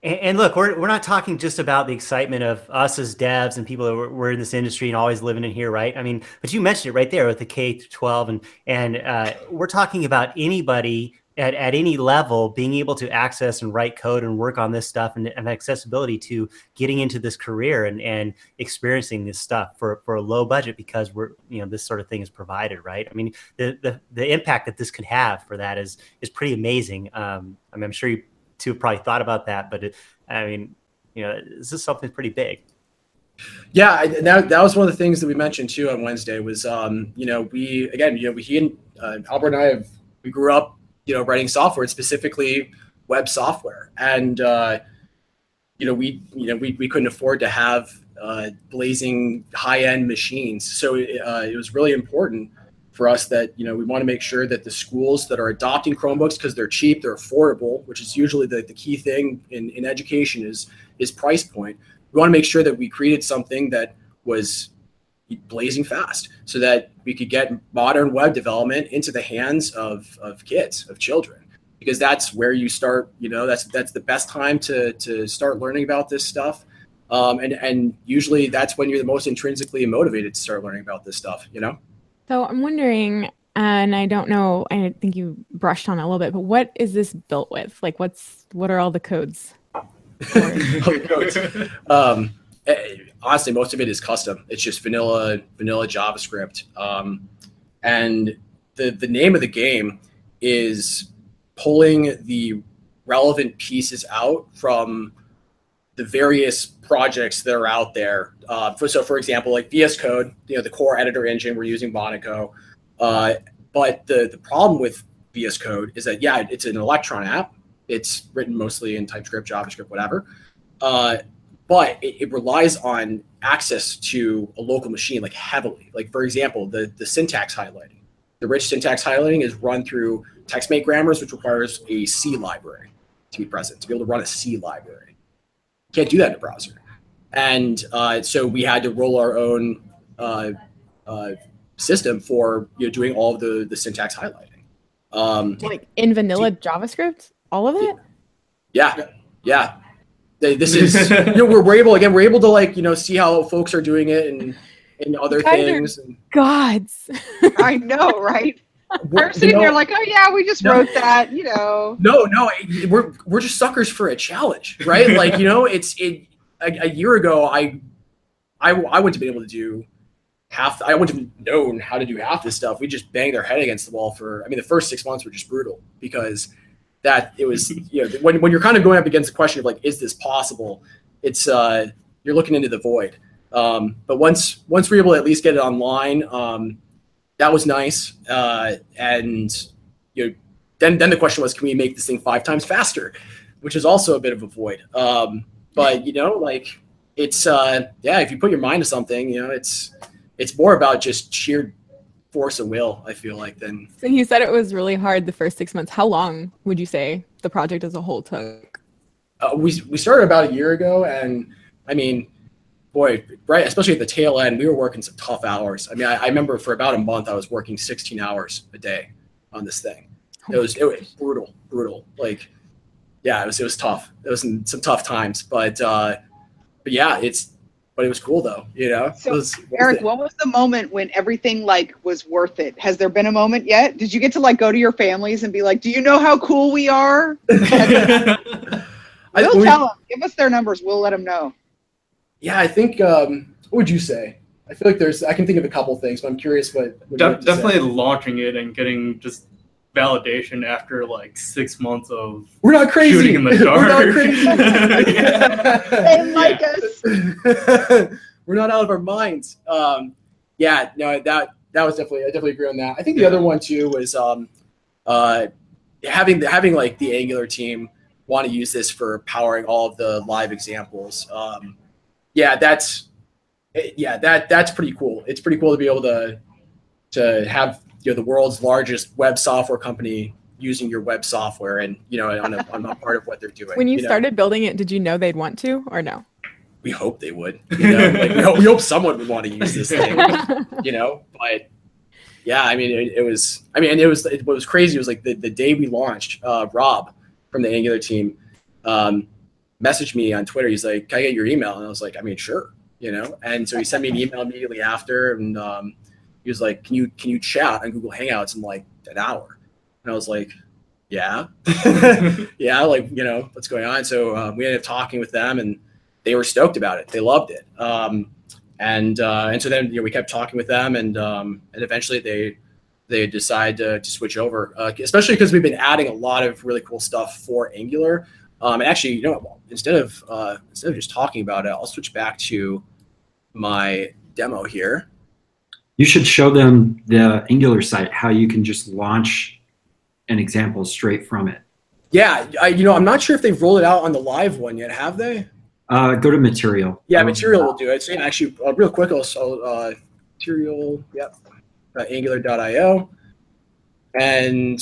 And, look, we're, we're not talking just about the excitement of us as devs and people that were, were in this industry and always living in here, right? I mean, but you mentioned it right there with the K to 12, and and uh, we're talking about anybody at, at any level being able to access and write code and work on this stuff and, and accessibility to getting into this career and, and experiencing this stuff for, for a low budget because we're you know this sort of thing is provided right i mean the the, the impact that this could have for that is is pretty amazing um, I mean, i'm sure you to have probably thought about that, but it, I mean, you know, this is something pretty big. Yeah, that, that was one of the things that we mentioned too on Wednesday was, um, you know, we again, you know, we he and uh, Albert and I have we grew up, you know, writing software, specifically web software, and uh, you know, we you know we, we couldn't afford to have uh, blazing high end machines, so uh, it was really important for us that you know we want to make sure that the schools that are adopting chromebooks because they're cheap they're affordable which is usually the, the key thing in, in education is is price point. We want to make sure that we created something that was blazing fast so that we could get modern web development into the hands of, of kids of children. Because that's where you start you know that's that's the best time to to start learning about this stuff. Um, and and usually that's when you're the most intrinsically motivated to start learning about this stuff you know so I'm wondering, and I don't know, I think you brushed on a little bit, but what is this built with? Like, what's what are all the codes? um, eh, honestly, most of it is custom. It's just vanilla vanilla JavaScript, um, and the the name of the game is pulling the relevant pieces out from the various projects that are out there. Uh, for, so, for example, like VS Code, you know, the core editor engine, we're using Monaco. Uh, but the, the problem with VS Code is that, yeah, it's an Electron app. It's written mostly in TypeScript, JavaScript, whatever. Uh, but it, it, relies on access to a local machine like heavily. Like, for example, the, the syntax highlighting. The rich syntax highlighting is run through TextMate grammars, which requires a C library to be present, to be able to run a C library can't do that in a browser. And uh, so we had to roll our own uh, uh, system for you know doing all of the the syntax highlighting. Um, like in vanilla JavaScript, all of it. Yeah, yeah. This is you know we're, we're able again we're able to like you know see how folks are doing it and and other things. And, gods, I know, right? We're sitting know, there like, oh yeah, we just no, wrote that, you know. No, no, we're we're just suckers for a challenge, right? like you know, it's it. A, a, year ago, I, I I wouldn't have been able to do half. I wouldn't have known how to do half this stuff. We just banged our head against the wall for. I mean, the first six months were just brutal because that it was you know when when you're kind of going up against the question of like, is this possible? It's uh you're looking into the void. Um, but once once we're able to at least get it online. Um, that was nice. Uh, and you know, then then the question was, can we make this thing five times faster? Which is also a bit of a void. Um, but you know, like it's uh, yeah, if you put your mind to something, you know, it's it's more about just sheer force of will. I feel like than So you said it was really hard the first six months. How long would you say the project as a whole took? uh, we we started about a year ago, and I mean, boy, right, especially at the tail end, we were working some tough hours. I mean, I, I remember for about a month, I was working 16 hours a day on this thing. It was it was brutal, brutal. Like, yeah, it was it was tough. It was some, some tough times, but uh, but yeah, it's but it was cool though. You know, So, was, Eric, what was the moment when everything like was worth it? Has there been a moment yet? Did you get to like go to your families and be like, "Do you know how cool we are?" I- We'll we- tell them. Give us their numbers. We'll let them know. Yeah, I think. Um, what would you say? I feel like there's. I can think of a couple things, but I'm curious what. what De- have to say. definitely launching it and getting just validation after like six months of We're not crazy. shooting in the dark. We're not dark. crazy. They like us. We're not out of our minds. Um, yeah, no, that that was definitely I definitely agree on that. I think the other one too was um, uh, having having like the Angular team want to use this for powering all of the live examples. Um, yeah, that's yeah that that's pretty cool. It's pretty cool to be able to to have you know the world's largest web software company using your web software and you know on a, on a part of what they're doing. When you, know? started building it, did you know they'd want to or no? we hope they would. You know, like we, hope, we hope someone would want to use this thing. You know, but yeah, I mean, it, it was. I mean, it was. It, what was crazy was like the, the day we launched. Uh, Rob from the Angular team um, messaged me on Twitter. He's like, "Can I get your email?" And I was like, "I mean, sure." You know, and so he sent me an email immediately after, and um, he was like, "Can you can you chat on Google Hangouts in like an hour?" And I was like, "Yeah, yeah, like you know what's going on." So um, we ended up talking with them, and they were stoked about it. They loved it. Um, and uh, and so then you know we kept talking with them, and um, and eventually they they decide to, to switch over, uh, especially because we've been adding a lot of really cool stuff for Angular. Um, and actually, you know, what, instead of uh, instead of just talking about it, I'll switch back to my demo here. You should show them the Angular site, how you can just launch an example straight from it. Yeah, I, you know, I'm not sure if they've rolled it out on the live one yet. Have they? Uh, go to material. Yeah, Material will do it. So yeah, actually, uh, real quick, I'll, I'll uh, Material, yep, uh, Angular.io. And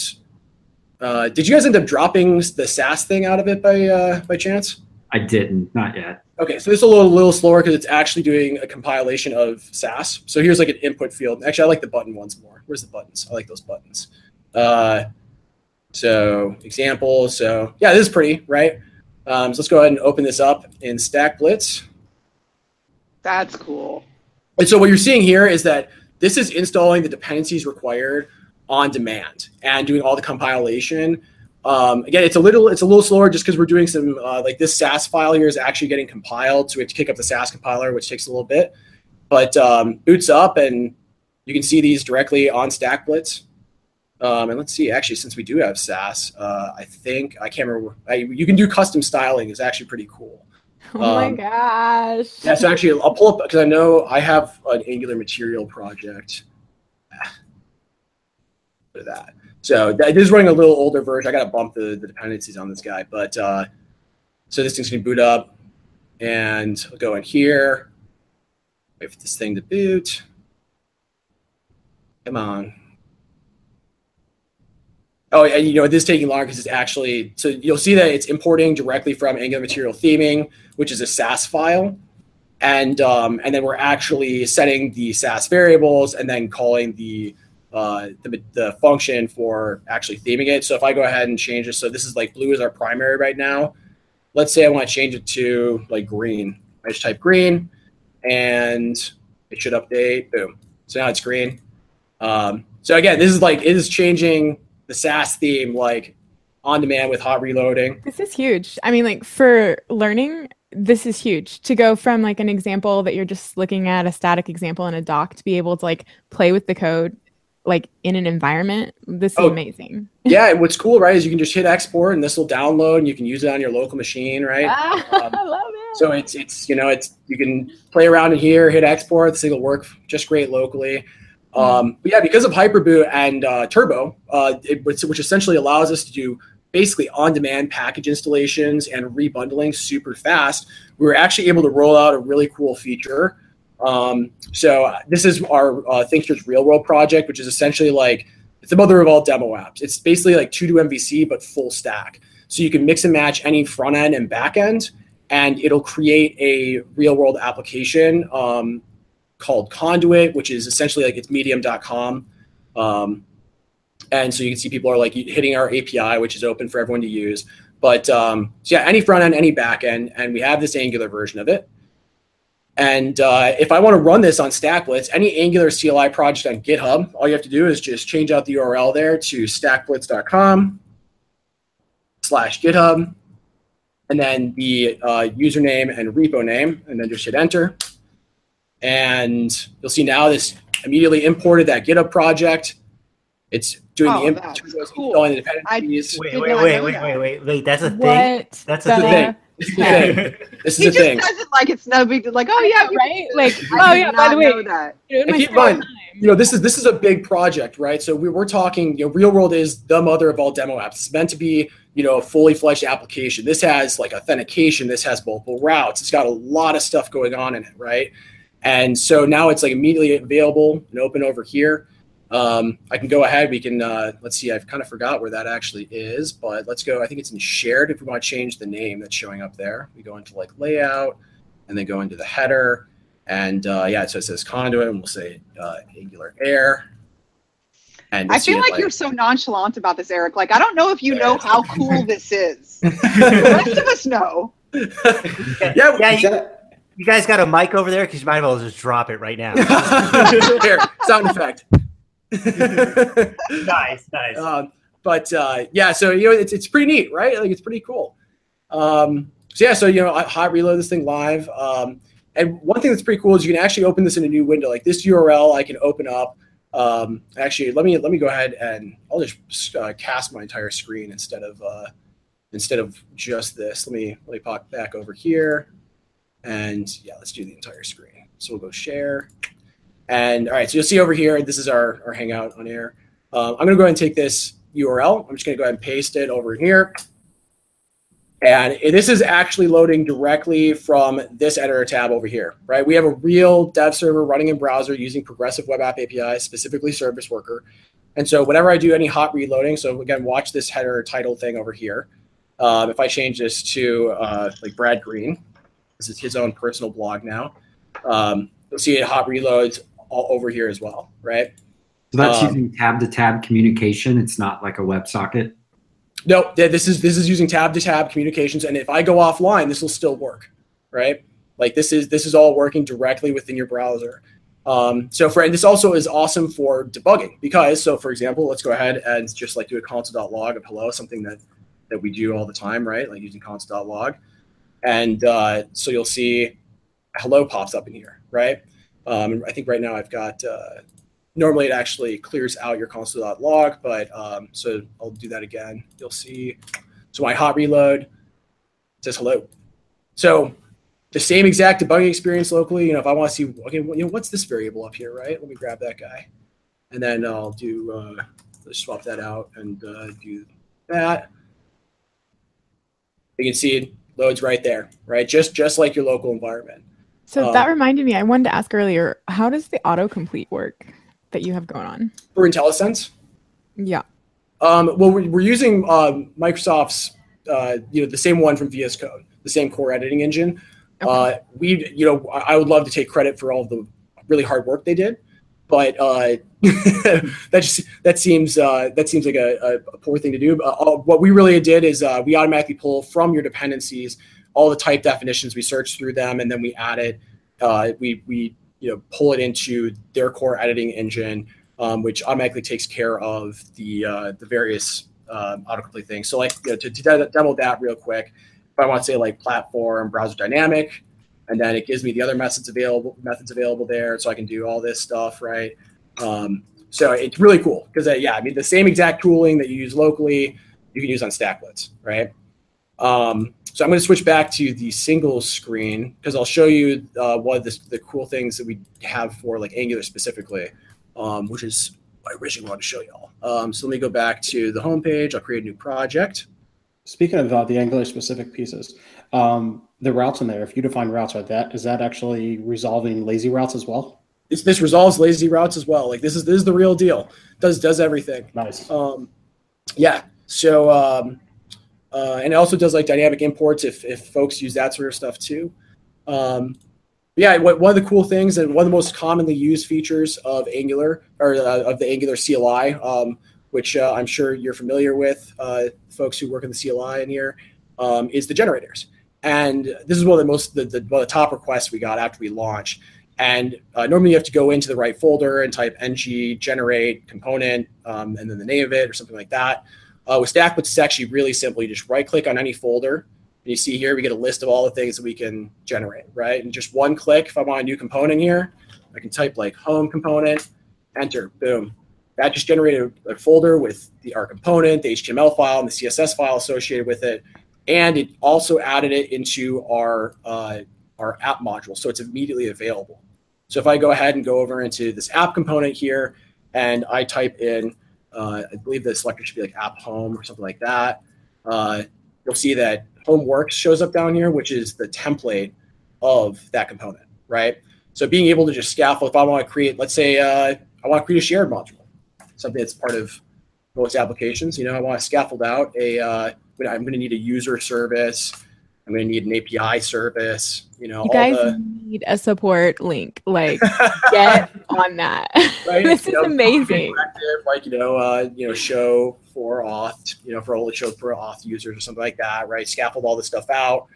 uh, did you guys end up dropping the Sass thing out of it by uh, by chance? I didn't, not yet. Okay, so this is a little, little slower because it's actually doing a compilation of Sass. So here's like an input field. Actually, I like the button ones more. Where's the buttons? I like those buttons. Uh, so example. So yeah, this is pretty right. Um, so let's go ahead and open this up in StackBlitz. That's cool. And so what you're seeing here is that this is installing the dependencies required on demand and doing all the compilation. Um, again, it's a little it's a little slower just because we're doing some uh, like this Sass file here is actually getting compiled, so we have to kick up the Sass compiler, which takes a little bit. But um, boots up, and you can see these directly on StackBlitz. Um, and let's see, actually, since we do have Sass, uh, I think I can't remember. I, you can do custom styling; is actually pretty cool. Oh my Um, gosh. Yeah, so actually, I'll pull up because I know I have an Angular material project. For that, so this is running a little older version. I got to bump the, the dependencies on this guy, but uh, so this thing's gonna boot up, and I'll go in here. Wait for this thing to boot. Come on. Oh, and you know, this is taking longer because it's actually so you'll see that it's importing directly from Angular Material Theming, which is a Sass file, and um, and then we're actually setting the Sass variables and then calling the uh, the, the function for actually theming it. So if I go ahead and change this, so this is like blue is our primary right now. Let's say I want to change it to like green. I just type green, and it should update. Boom. So now it's green. Um, so again, this is like it is changing the Sass theme like on demand with hot reloading. This is huge. I mean, like for learning, this is huge to go from like an example that you're just looking at a static example in a doc to be able to like play with the code like in an environment. This is Oh. amazing. Yeah, and what's cool, right, is you can just hit export and this will download and you can use it on your local machine, right? Ah, Um, I love it. So it's it's you know it's you can play around in here, hit export. This thing will work just great locally. Um, but yeah, because of Hyperboot and uh, Turbo, uh, it, which, which essentially allows us to do basically on-demand package installations and rebundling super fast, we were actually able to roll out a really cool feature. Um, so this is our uh, Thinkster's Real World project, which is essentially like it's the mother of all demo apps. It's basically like TodoMVC but full stack. So you can mix and match any front end and back end, and it'll create a real world application um, called Conduit, which is essentially like it's medium.com. Um, and so you can see people are like hitting our API, which is open for everyone to use. But um, so yeah, any front end, any back end, and we have this Angular version of it. And uh, if I want to run this on StackBlitz, any Angular CLI project on GitHub, all you have to do is just change out the URL there to stackblitz.com slash GitHub, and then the uh, username and repo name, and then just hit enter. And you'll see now this immediately imported that GitHub project. It's doing Oh, the that's imp- cool. installing the I- dependencies. Wait, wait, wait, wait, wait, wait, wait. That's a thing. What? That's a the thing. This is the thing. This is He the just thing. does it like it's no big deal. Like, oh yeah, right? Like, oh yeah. By the way, know that. you know, in And my keep in mind, time- you know this is this is a big project right so we, we're talking you know real world is the mother of all demo apps it's meant to be you know a fully fledged application this has like authentication this has multiple routes it's got a lot of stuff going on in it right and so now it's like immediately available and open over here um, i can go ahead we can uh, let's see i've kind of forgot where that actually is but let's go i think it's in shared if we want to change the name that's showing up there we go into like layout and then go into the header and uh, yeah, so it says conduit, and we'll say uh, Angular Air. And I feel it, like, you're so nonchalant about this, Eric. Like, I don't know if you know how cool this is. The rest of us know. yeah, Yeah, you, you guys got a mic over there because you might as well just drop it right now. Here, sound effect. nice, nice. um, but uh, yeah, so you know, it's it's pretty neat, right? Like it's pretty cool. Um, so yeah, so you know, I hot reload this thing live. Um, and one thing that's pretty cool is you can actually open this in a new window. Like this URL, I can open up. Um, actually, let me let me go ahead and I'll just uh, cast my entire screen instead of uh, instead of just this. Let me let me pop back over here, and yeah, let's do the entire screen. So we'll go share, and all right. So you'll see over here, this is our our Hangout on air. Um, I'm gonna go ahead and take this URL. I'm just gonna go ahead and paste it over here. And this is actually loading directly from this editor tab over here, right? We have a real dev server running in browser using Progressive Web App API, specifically Service Worker. And so whenever I do any hot reloading, so again, watch this header title thing over here. Um, if I change this to uh, like Brad Green, this is his own personal blog now. Um, you'll see it hot reloads all over here as well, right? So that's Um, using tab to tab communication. It's not like a WebSocket. No, this is this is using tab to tab communications, and if I go offline, this will still work, right? Like this is this is all working directly within your browser. Um, so for and this also is awesome for debugging because so for example, let's go ahead and just like do a console.log of hello, something that that we do all the time, right? Like using console.log, and uh, so you'll see hello pops up in here, right? Um, I think right now I've got uh, normally it actually clears out your console.log, but um, so I'll do that again. You'll see. So my hot reload says hello. So the same exact debugging experience locally. You know, if I want to see, okay, you know, what's this variable up here, right? Let me grab that guy, and then I'll do. Uh, let's swap that out and uh, do that. You can see it loads right there, right? Just just like your local environment. So Um, that reminded me, I wanted to ask earlier, how does the autocomplete work that you have going on? For IntelliSense, Yeah. Um, well, we're, we're using um, Microsoft's, uh, you know, the same one from VS Code, the same core editing engine. Uh, we, you know, I would love to take credit for all the really hard work they did, but uh, that just that seems uh, that seems like a, a, poor thing to do. Uh, all, what we really did is uh, we automatically pull from your dependencies all the type definitions. We search through them, and then we add it. Uh, we we you know pull it into their core editing engine um, which automatically takes care of the uh, the various um, autocomplete things. So like you know, to, to de- demo that real quick, if I want to say like platform browser dynamic, and then it gives me the other methods available methods available there, so I can do all this stuff right. Um, so it's really cool because uh, yeah, I mean the same exact tooling that you use locally, you can use on StackBlitz, right? Um, so I'm going to switch back to the single screen because I'll show you uh, one of the, the cool things that we have for like Angular specifically. um, which is what I originally wanted to show y'all. Um, so let me go back to the homepage. I'll create a new project. Speaking of uh, the Angular specific pieces, um, the routes in there, if you define routes like that, is that actually resolving lazy routes as well? This, this resolves lazy routes as well. Like this is this is the real deal. Does does everything. Nice. Um, yeah. So um, uh, and it also does like dynamic imports if if folks use that sort of stuff too. Um, yeah, one of the cool things and one of the most commonly used features of Angular or uh, of the Angular CLI, um, which uh, I'm sure you're familiar with, uh, folks who work in the CLI in here, um, is the generators. And this is one of the most the, the, one of the top requests we got after we launched. And uh, normally you have to go into the right folder and type ng generate component um, and then the name of it or something like that. Uh, with StackBlitz, it's actually really simple. You just right click on any folder. And you see here, we get a list of all the things that we can generate, right? And just one click, if I want a new component here, I can type like home component, enter, boom. That just generated a, a folder with the our component, the HTML file, and the CSS file associated with it. And it also added it into our uh, our app module, so it's immediately available. So if I go ahead and go over into this app component here, and I type in, uh, I believe the selector should be like app home or something like that, uh, you'll see that home works shows up down here, which is the template of that component, right? So being able to just scaffold, if I want to create, let's say uh, I want to create a shared module, something that's part of most applications, you know, I want to scaffold out a, uh, I'm going to need a user service, I'm going to need an API service. You know, you guys the... need a support link. Like, get on that. Right? this you is know, amazing. Like you know, uh, you know, show for auth, you know, for only show for auth users or something like that. Right? Scaffold all this stuff out.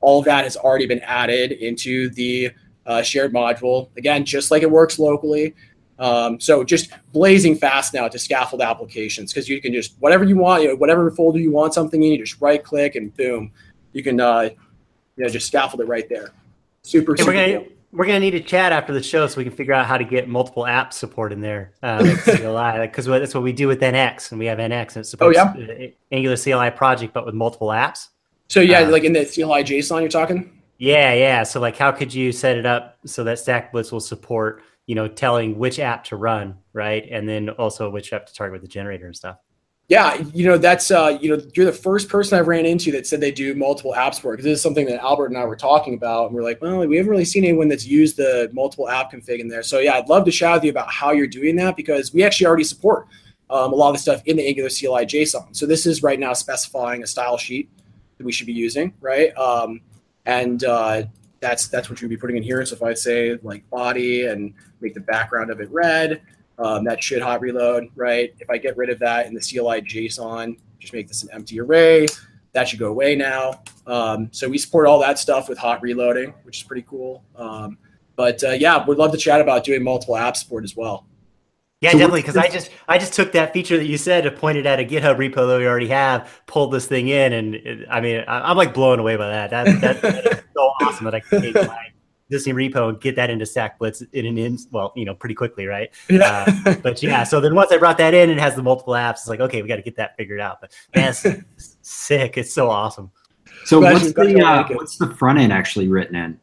All of that has already been added into the uh, shared module. Again, just like it works locally. Um, so just blazing fast now to scaffold applications because you can just whatever you want, you know, whatever folder you want something in, you just right click and boom, you can uh, you know just scaffold it right there. Super. super we're gonna cool. we're gonna need to chat after the show so we can figure out how to get multiple app support in there. Because uh, that's what we do with NX, and we have NX, and it supports oh, yeah? Angular CLI project, but with multiple apps. So yeah, uh, like in the CLI JSON, you're talking. Yeah, yeah. So like, how could you set it up so that StackBlitz will support, you know, telling which app to run, right, and then also which app to target with the generator and stuff. Yeah, you know that's uh, you know you're the first person I've ran into that said they do multiple apps for because This is something that Albert and I were talking about, and we're like, well, we haven't really seen anyone that's used the multiple app config in there. So yeah, I'd love to chat with you about how you're doing that because we actually already support um, a lot of the stuff in the Angular CLI JSON. So this is right now specifying a style sheet that we should be using, right? Um, and uh, that's that's what you'd be putting in here. So if I say like body and make the background of it red, um, that should hot reload, right? If I get rid of that in the CLI JSON, just make this an empty array, that should go away now. Um, so we support all that stuff with hot reloading, which is pretty cool. Um, but uh, yeah, we'd love to chat about doing multiple app support as well. Yeah, so definitely. Because I just I just took that feature that you said, pointed at a GitHub repo that we already have, pulled this thing in, and it, I mean, I, am like blown away by that. That, that, that is so awesome that I can take my existing repo and get that into StackBlitz in an in well, you know, pretty quickly, right? Yeah. Uh, but yeah, so then once I brought that in and has the multiple apps, it's like okay, we got to get that figured out. But man, it's sick. It's so awesome. So what's the uh, what's the front end actually written in?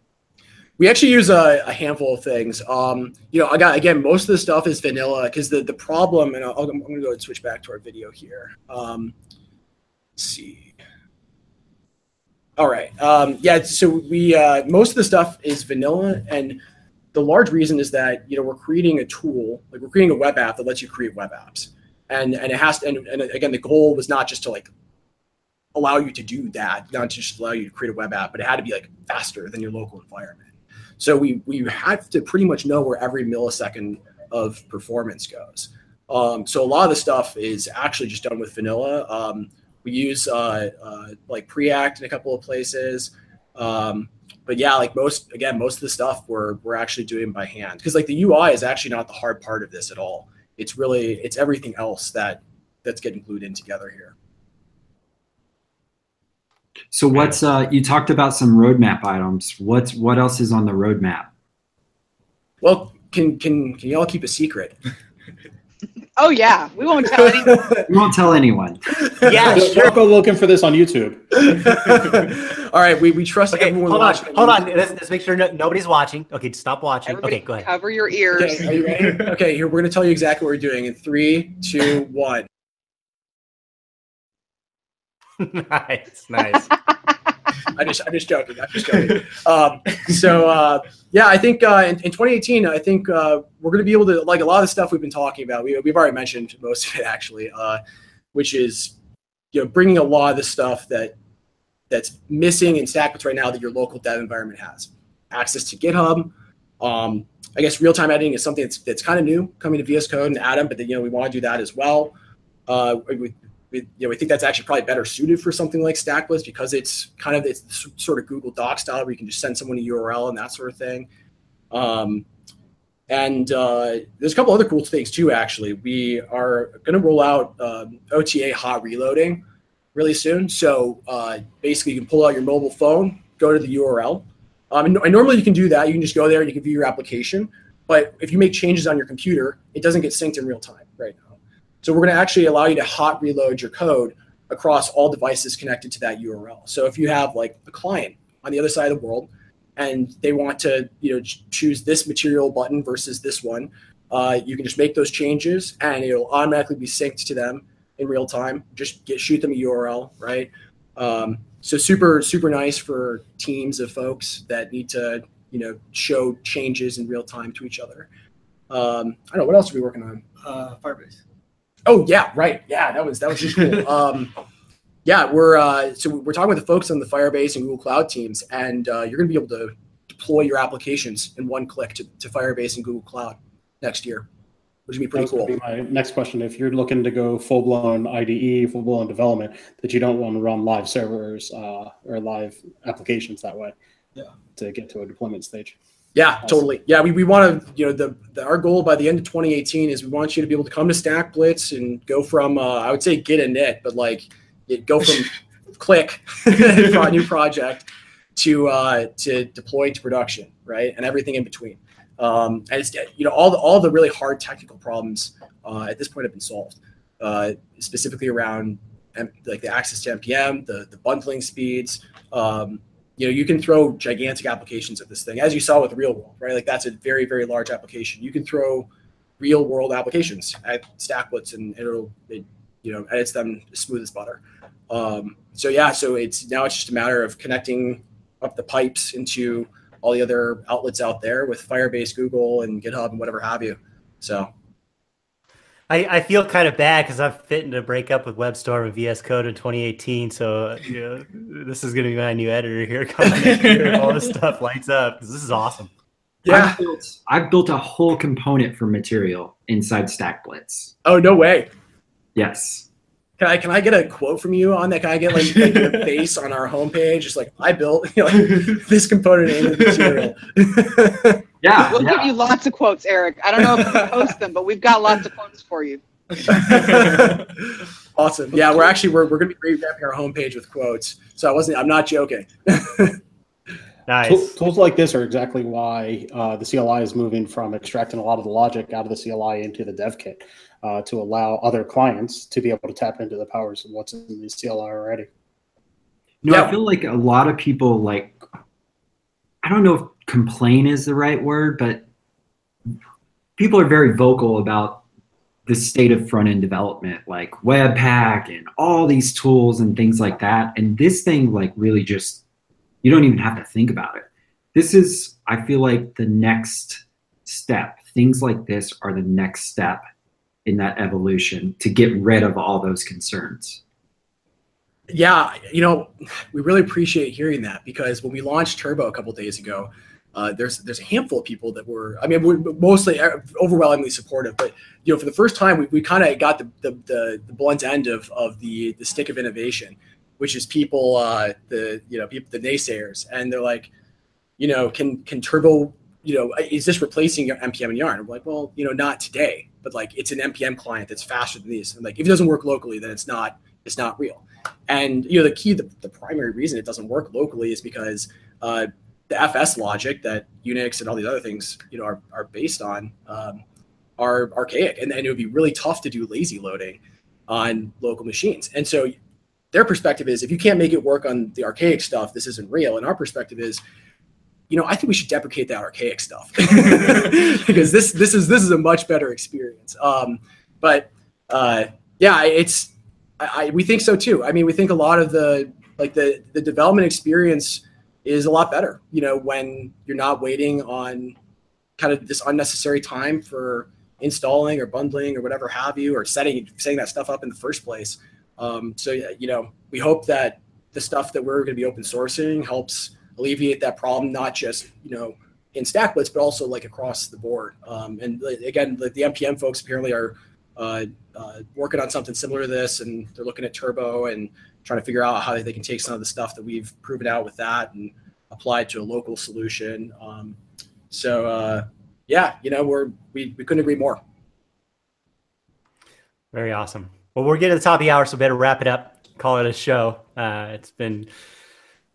We actually use a, a handful of things. Um, you know, I got again, most of the stuff is vanilla because the the problem, and I'll, I'm going to go and switch back to our video here. Um, let's see. All right. Um, yeah. So we uh, most of the stuff is vanilla, and the large reason is that you know we're creating a tool, like we're creating a web app that lets you create web apps, and and it has to. And, and again, the goal was not just to like allow you to do that, not to just allow you to create a web app, but it had to be like faster than your local environment. So we we have to pretty much know where every millisecond of performance goes. Um, so a lot of the stuff is actually just done with vanilla. Um, we use uh, uh, like Preact in a couple of places. Um, but yeah, like most again, most of the stuff we're we're actually doing by hand because like the UI is actually not the hard part of this at all. It's really it's everything else that that's getting glued in together here. So what's uh, you talked about some roadmap items. What's what else is on the roadmap? Well, can can can y'all keep a secret? Oh yeah, we won't tell anyone. We won't tell anyone. Yeah, Don't sure. go looking for this on YouTube. All right, we, we trust Okay, everyone. hold on, watching. hold on. Let's, let's make sure no, nobody's watching. Okay, stop watching. Everybody, Okay, go ahead. cover your ears. Okay, are you ready? Okay, here we're gonna tell you exactly what we're doing in three, two, one. nice, nice. I just, I'm just joking. I'm just joking. Um, so, uh, yeah, I think uh, in, in 2018, I think uh, we're going to be able to like a lot of the stuff we've been talking about. We, we've already mentioned most of it actually, uh, which is you know bringing a lot of the stuff that that's missing in StackBlitz right now that your local dev environment has. Access to GitHub. Um, I guess real time editing is something that's, that's kind of new coming to VS Code and Atom, but then, you know we want to do that as well. Uh, we, you know, we think that's actually probably better suited for something like StackBlitz because it's kind of it's sort of Google Doc style where you can just send someone a URL and that sort of thing. Um, and uh, there's a couple other cool things too. Actually, we are going to roll out um, OTA hot reloading really soon. So uh, basically, you can pull out your mobile phone, go to the URL. Um, and, and normally you can do that. You can just go there and you can view your application. But if you make changes on your computer, it doesn't get synced in real time right now. So we're going to actually allow you to hot reload your code across all devices connected to that URL. So if you have like a client on the other side of the world and they want to, you know, choose this material button versus this one, uh, you can just make those changes and it'll automatically be synced to them in real time. Just get shoot them a URL, right? Um, so super super nice for teams of folks that need to you know show changes in real time to each other. Um, I don't know what else are we working on. Uh, Firebase. Oh yeah, right. Yeah, that was that was just cool. um, yeah, we're uh, so we're talking with the folks on the Firebase and Google Cloud teams, and uh, you're going to be able to deploy your applications in one click to, to Firebase and Google Cloud next year, which would be pretty cool. be my next question. If you're looking to go full blown IDE, full blown development, that you don't want to run live servers uh, or live applications that way, Yeah. to get to a deployment stage. Yeah, Awesome. totally. Yeah, we, we want to, you know, the, the our goal by the end of 2018 is we want you to be able to come to StackBlitz and go from, uh, I would say git init, but like it, go from click for a new project to uh, to deploy to production, right, and everything in between. Um, and it's you know all the all the really hard technical problems uh, at this point have been solved, uh, specifically around M- like the access to npm, the the bundling speeds. Um, you know, you can throw gigantic applications at this thing, as you saw with real world, right? Like that's a very, very large application. You can throw real world applications at StackBlitz and it'll, it, you know, edits them smooth as butter. Um, so yeah, so it's now it's just a matter of connecting up the pipes into all the other outlets out there with Firebase, Google, and GitHub and whatever have you. So I, I feel kind of bad because I'm fitting to break up with WebStorm and VS Code in 2018. So uh, you know, this is going to be my new editor here coming next year. All this stuff lights up 'cause this is awesome. I've built, I've built a whole component for material inside StackBlitz. Oh no way. Yes. Can I can I get a quote from you on that? Can I get like, like your face on our homepage? Just like I built you know, like, this component in the material. Yeah. We'll yeah. give you lots of quotes, Eric. I don't know if we can post them, but we've got lots of quotes for you. awesome. Yeah, we're actually we're, we're gonna be revamping our homepage with quotes. So I wasn't I'm not joking. Nice. Tool- Tools like this are exactly why uh, the CLI is moving from extracting a lot of the logic out of the CLI into the dev kit uh, to allow other clients to be able to tap into the powers of what's in the CLI already. No, Yeah. I feel like a lot of people like I don't know if complain is the right word, but people are very vocal about the state of front end development, like Webpack and all these tools and things like that. And this thing like really just you don't even have to think about it. This is I feel like the next step. Things like this are the next step in that evolution to get rid of all those concerns. yeah, you know, we really appreciate hearing that because when we launched Turbo a couple days ago, uh, there's there's a handful of people that were I mean we're mostly uh, overwhelmingly supportive, but you know for the first time we, we kind of got the, the the the blunt end of of the the stick of innovation, which is people uh, the you know people the naysayers and they're like, you know can can Turbo you know is this replacing your npm and yarn? I'm like well you know not today, but like it's an npm client that's faster than these. And like if it doesn't work locally, then it's not it's not real. And you know the key, the, the primary reason it doesn't work locally is because uh, the FS logic that Unix and all these other things you know are, are based on um, are archaic, and, and it would be really tough to do lazy loading on local machines. And so their perspective is if you can't make it work on the archaic stuff, this isn't real. And our perspective is, you know, I think we should deprecate that archaic stuff because this this is this is a much better experience. Um, but uh, yeah, it's I, I, we think so too. I mean, we think a lot of the like the the development experience is a lot better. You know, when you're not waiting on kind of this unnecessary time for installing or bundling or whatever have you, or setting setting that stuff up in the first place. Um, so you know, we hope that the stuff that we're going to be open sourcing helps alleviate that problem, not just you know in StackBlitz, but also like across the board. Um, and again, like the npm folks apparently are uh, uh, working on something similar to this, and they're looking at Turbo and trying to figure out how they can take some of the stuff that we've proven out with that and apply it to a local solution. Um, so uh, yeah, you know, we're we, we couldn't agree more. Very awesome. Well, we're getting to the top of the hour, so better wrap it up. Call it a show. Uh, it's been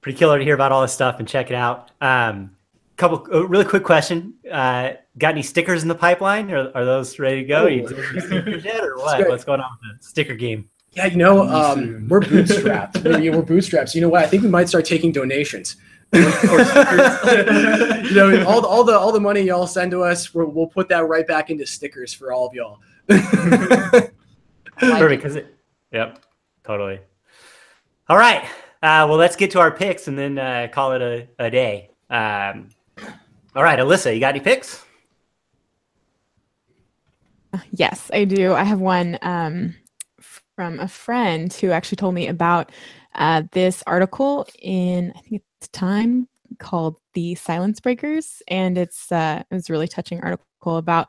pretty killer to hear about all this stuff and check it out. Um, couple uh, really quick question. Uh, got any stickers in the pipeline? Or are those ready to go? You stickers yet, or what? What's going on with the sticker game? Yeah, you know, um, we're bootstrapped. we're, we're bootstrapped. So you know what? I think we might start taking donations. you know, all the, all the all the money y'all send to us, we will put that right back into stickers for all of y'all. Perfect. Because it. Yep. Totally. All right. Uh, well, let's get to our picks and then uh, call it a, a day. Um, all right, Alyssa, you got any picks? Yes, I do. I have one um, from a friend who actually told me about uh, this article in I think it's Time called "The Silence Breakers," and it's uh, it was a really touching article about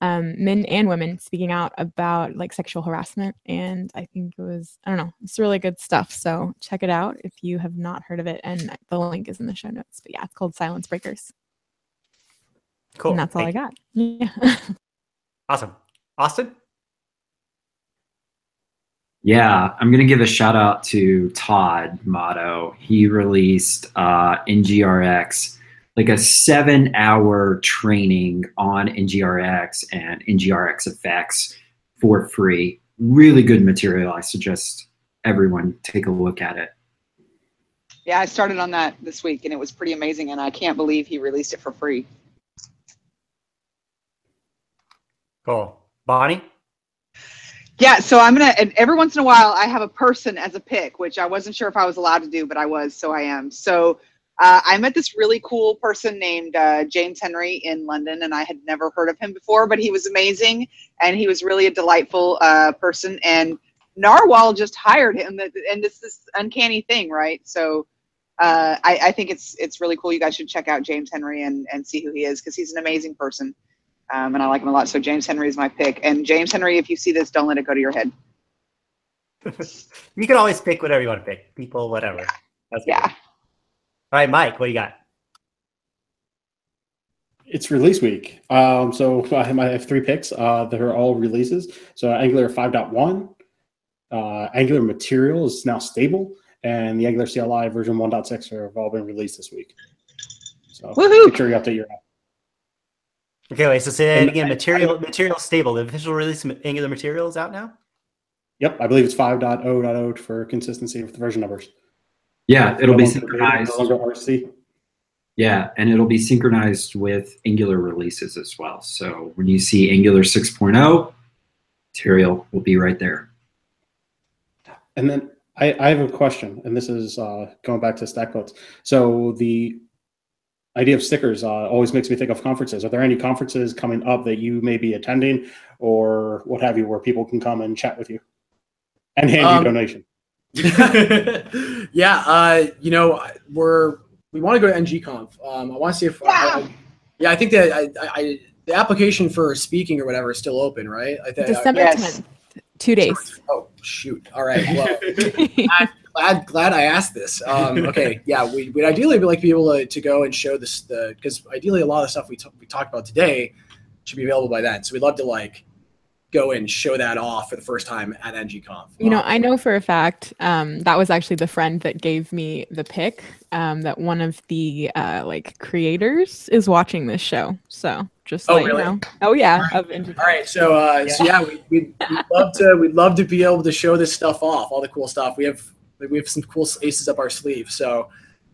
um, men and women speaking out about like sexual harassment. And I think it was, I don't know, it's really good stuff. So check it out if you have not heard of it. And the link is in the show notes. But yeah, it's called Silence Breakers. Cool. And that's all Thank I got. Yeah. awesome. Austin? Yeah, I'm going to give a shout out to Todd Motto. He released uh, NGRX like a seven hour training on NGRX and NGRX effects for free. Really good material. I suggest everyone take a look at it. Yeah, I started on that this week and it was pretty amazing. And I can't believe he released it for free. Cool. Bonnie? Yeah, so I'm gonna. And every once in a while, I have a person as a pick, which I wasn't sure if I was allowed to do, but I was, so I am. So uh, I met this really cool person named uh, James Henry in London, and I had never heard of him before, but he was amazing, and he was really a delightful uh, person. And Nrwl just hired him, and it's this uncanny thing, right? So uh, I, I, think it's it's really cool. You guys should check out James Henry and and see who he is because he's an amazing person, um, and I like him a lot. So James Henry is my pick. And James Henry, if you see this, don't let it go to your head. you can always pick whatever you want to pick, people, whatever. That's yeah. Good. All right, Mike, what do you got? It's release week. Um, so I have three picks uh, that are all releases. So Angular 5.1, uh, Angular Material is now stable, and the Angular CLI version 1.6 have all been released this week. So Woo-hoo! make sure you update your app. Okay, wait. So say that and, again. Material, I, material stable. The official release of Angular Material is out now. Yep, I believe it's 5.0.0 for consistency with the version numbers. Yeah, it'll be synchronized. No longer RC. Yeah, and it'll be synchronized with Angular releases as well. So when you see Angular 6.0, material will be right there. And then I, I have a question, and this is uh, going back to stack StackBlitz. So the idea of stickers uh, always makes me think of conferences. Are there any conferences coming up that you may be attending, or what have you, where people can come and chat with you and hand um, you donation? yeah, uh, you know, we're we want to go to NGConf. Um, I want to see if, yeah, I, yeah, I think that I, I, the application for speaking or whatever is still open, right? I th- December tenth, two days. Oh shoot! All right, well, glad, glad, glad I asked this. Um, okay, yeah, we would ideally like to be able to, to go and show this the because ideally a lot of the stuff we t- we talked about today should be available by then. So we'd love to like go and show that off for the first time at NGConf. You know, I know for a fact um, that was actually the friend that gave me the pick. Um, that one of the uh, like creators is watching this show, so Just Oh, let really? you know. Oh yeah, of Indie All right, so uh, so yeah, we we'd, we'd love to we'd love to be able to show this stuff off, all the cool stuff. We have we have some cool aces up our sleeve. So,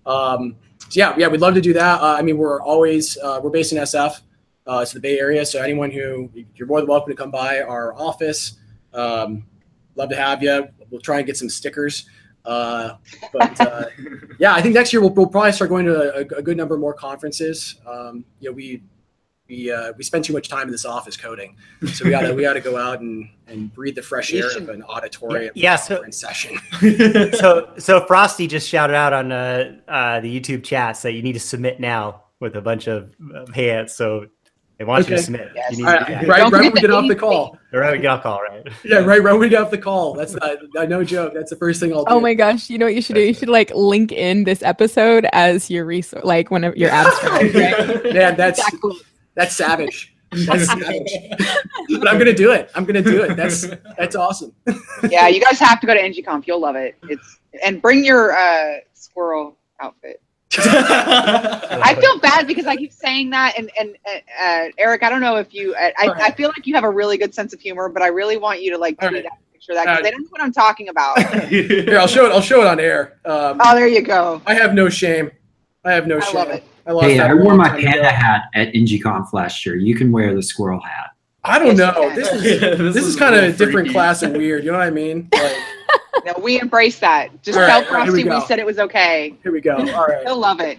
um, so yeah, yeah, we'd love to do that. Uh, I mean, we're always uh, we're based in SF, uh, it's the Bay Area. So anyone who you're more than welcome to come by our office. Um, love to have you. We'll try and get some stickers. Uh, but uh, yeah, I think next year we'll, we'll probably start going to a, a good number more conferences. Um, you know, we we uh, we spend too much time in this office coding, so we gotta we gotta go out and, and breathe the fresh air of an auditorium Yeah, so- conference session. so so Frosty just shouted out on uh, uh, the YouTube chats that you need to submit now with a bunch of, of hands. So they want you to submit. Yes. You need All to right, right, that. right Don't when we get off the ADP. call. All right, we get off call, right? Yeah, right, right when we get off the call. That's uh, uh, no joke. That's the first thing I'll do. Oh my gosh! You know what you should do? You should like link in this episode as your resource, like one of your abstract. right? Man, that's Exactly. That's savage. That's savage. but I'm gonna do it. I'm gonna do it. That's that's awesome. Yeah, you guys have to go to NGConf. You'll love it. It's and bring your uh, squirrel outfit. I feel bad because I keep saying that, and and uh, Eric, I don't know if you, I, I, I feel like you have a really good sense of humor, but I really want you to like All tweet right. out a picture of that because Uh, they don't know what I'm talking about. Here, I'll show it. I'll show it on air. Um, oh, there you go. I have no shame. I have no I shame. Love. I lost Hey, that I a wore my panda ago. hat at NGConf last year. You can wear the squirrel hat. I don't Yes, know. This is Yeah, this, is kind of a different freaky. class of weird. You know what I mean? Like, No, we embrace that. Just All tell right, all right, here we Frosty we, said it was okay. here we go. All right. He'll love it.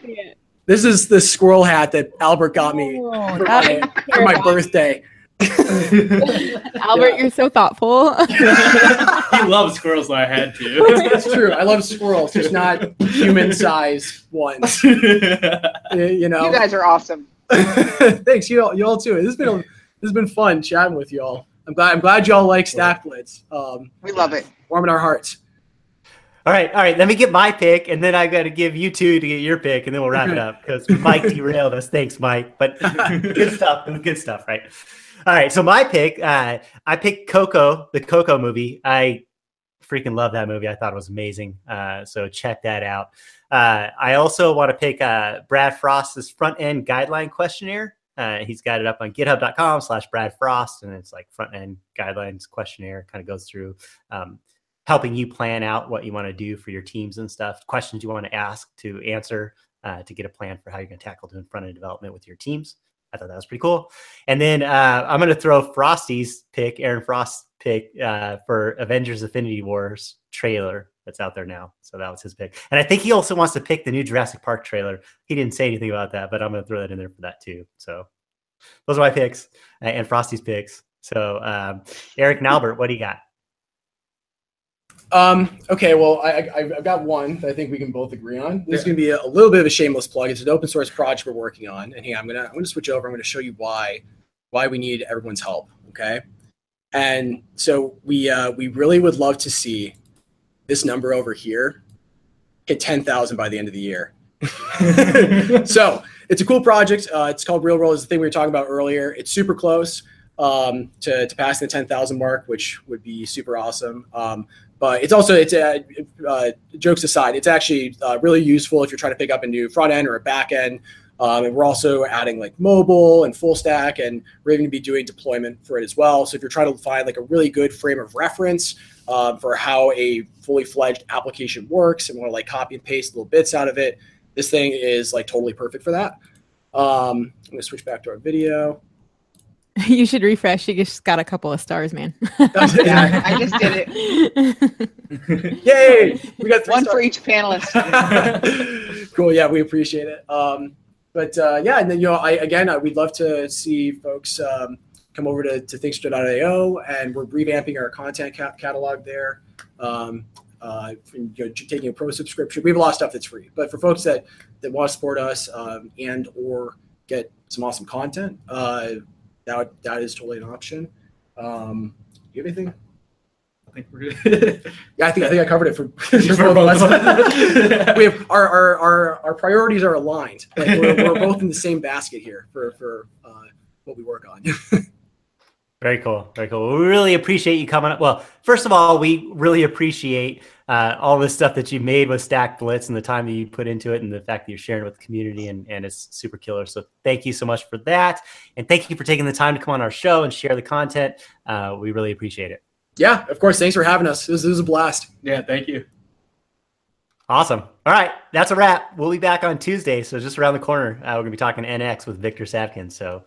This is the squirrel hat that Albert got me Oh, for my, for my birthday. Albert, Yeah. you're so thoughtful. he loves squirrels, I had to. It's, it's true. I love squirrels, just not human-sized ones. Y- You know. You guys are awesome. Thanks, you all, you all too. This has been a, this has been fun chatting with y'all. I'm glad I'm glad y'all like StackBlitz. Um, We love it. warming our hearts. All right, all right. Let me get my pick, and then I got to give you two to get your pick, and then we'll wrap it up because Mike derailed us. Thanks, Mike. But good stuff. It was good stuff, right? All right. So my pick, uh, I picked Coco, the Coco movie. I freaking love that movie. I thought it was amazing. Uh, so check that out. Uh, I also want to pick uh, Brad Frost's front end guideline questionnaire. Uh, he's got it up on github.com slash Brad Frost, and it's like front end guidelines questionnaire, kind of goes through um, helping you plan out what you want to do for your teams and stuff, questions you want to ask to answer uh, to get a plan for how you're going to tackle doing front end development with your teams. I thought that was pretty cool. And then uh, I'm going to throw Frosty's pick, Aaron Frost's pick uh, for Avengers Infinity Wars trailer that's out there now. So that was his pick. And I think he also wants to pick the new Jurassic Park trailer. He didn't say anything about that, but I'm going to throw that in there for that too. So those are my picks uh, and Frosty's picks. So um, Eric and Albert, what do you got? Um, okay, well, I, I, I've got one that I think we can both agree on. This is going to be a, a little bit of a shameless plug. It's an open source project we're working on, and here I'm gonna I'm gonna switch over. I'm gonna show you why why we need everyone's help. Okay, and so we uh, we really would love to see this number over here hit ten thousand by the end of the year. so it's a cool project. Uh, it's called Real World. It's the thing we were talking about earlier. It's super close um, to, to passing the 10,000 mark, which would be super awesome. Um, but it's also it's uh, uh, jokes aside, it's actually uh, really useful if you're trying to pick up a new front end or a back end. Um, and we're also adding like mobile and full stack, and we're even going to be doing deployment for it as well. So if you're trying to find like a really good frame of reference um, for how a fully fledged application works, and want to like copy and paste little bits out of it, this thing is like totally perfect for that. Um, I'm going to switch back to our video. you should refresh. You just got a couple of stars, man. Yeah, I just did it. Yay! We got three One for each panelist. cool. Yeah, we appreciate it. Um, but uh, yeah, and then you know, I again, uh, we'd love to see folks um, come over to, to Thinkster.io, and we're revamping our content ca- catalog there. Um, uh, you know, taking a pro subscription, we have a lot of stuff that's free. But for folks that that want to support us um, and or get some awesome content, uh, that that is totally an option. Um, do you have anything? I think we're good. Yeah, I think I think I covered it for, for For both of both us. us. we have our, our, our, our priorities are aligned. Like we're, we're both in the same basket here for for uh, what we work on. Very cool. Very cool. We really appreciate you coming up. Well, first of all, we really appreciate uh, all the stuff that you made with StackBlitz and the time that you put into it and the fact that you're sharing it with the community and, and it's super killer. So thank you so much for that. And thank you for taking the time to come on our show and share the content. Uh, we really appreciate it. Yeah, of course. Thanks for having us. This, was, was a blast. Yeah, thank you. Awesome. All right, that's a wrap. We'll be back on Tuesday. So just around the corner, uh, we're gonna be talking NX with Victor Savkin. So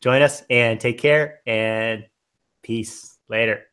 join us and take care and peace. Later.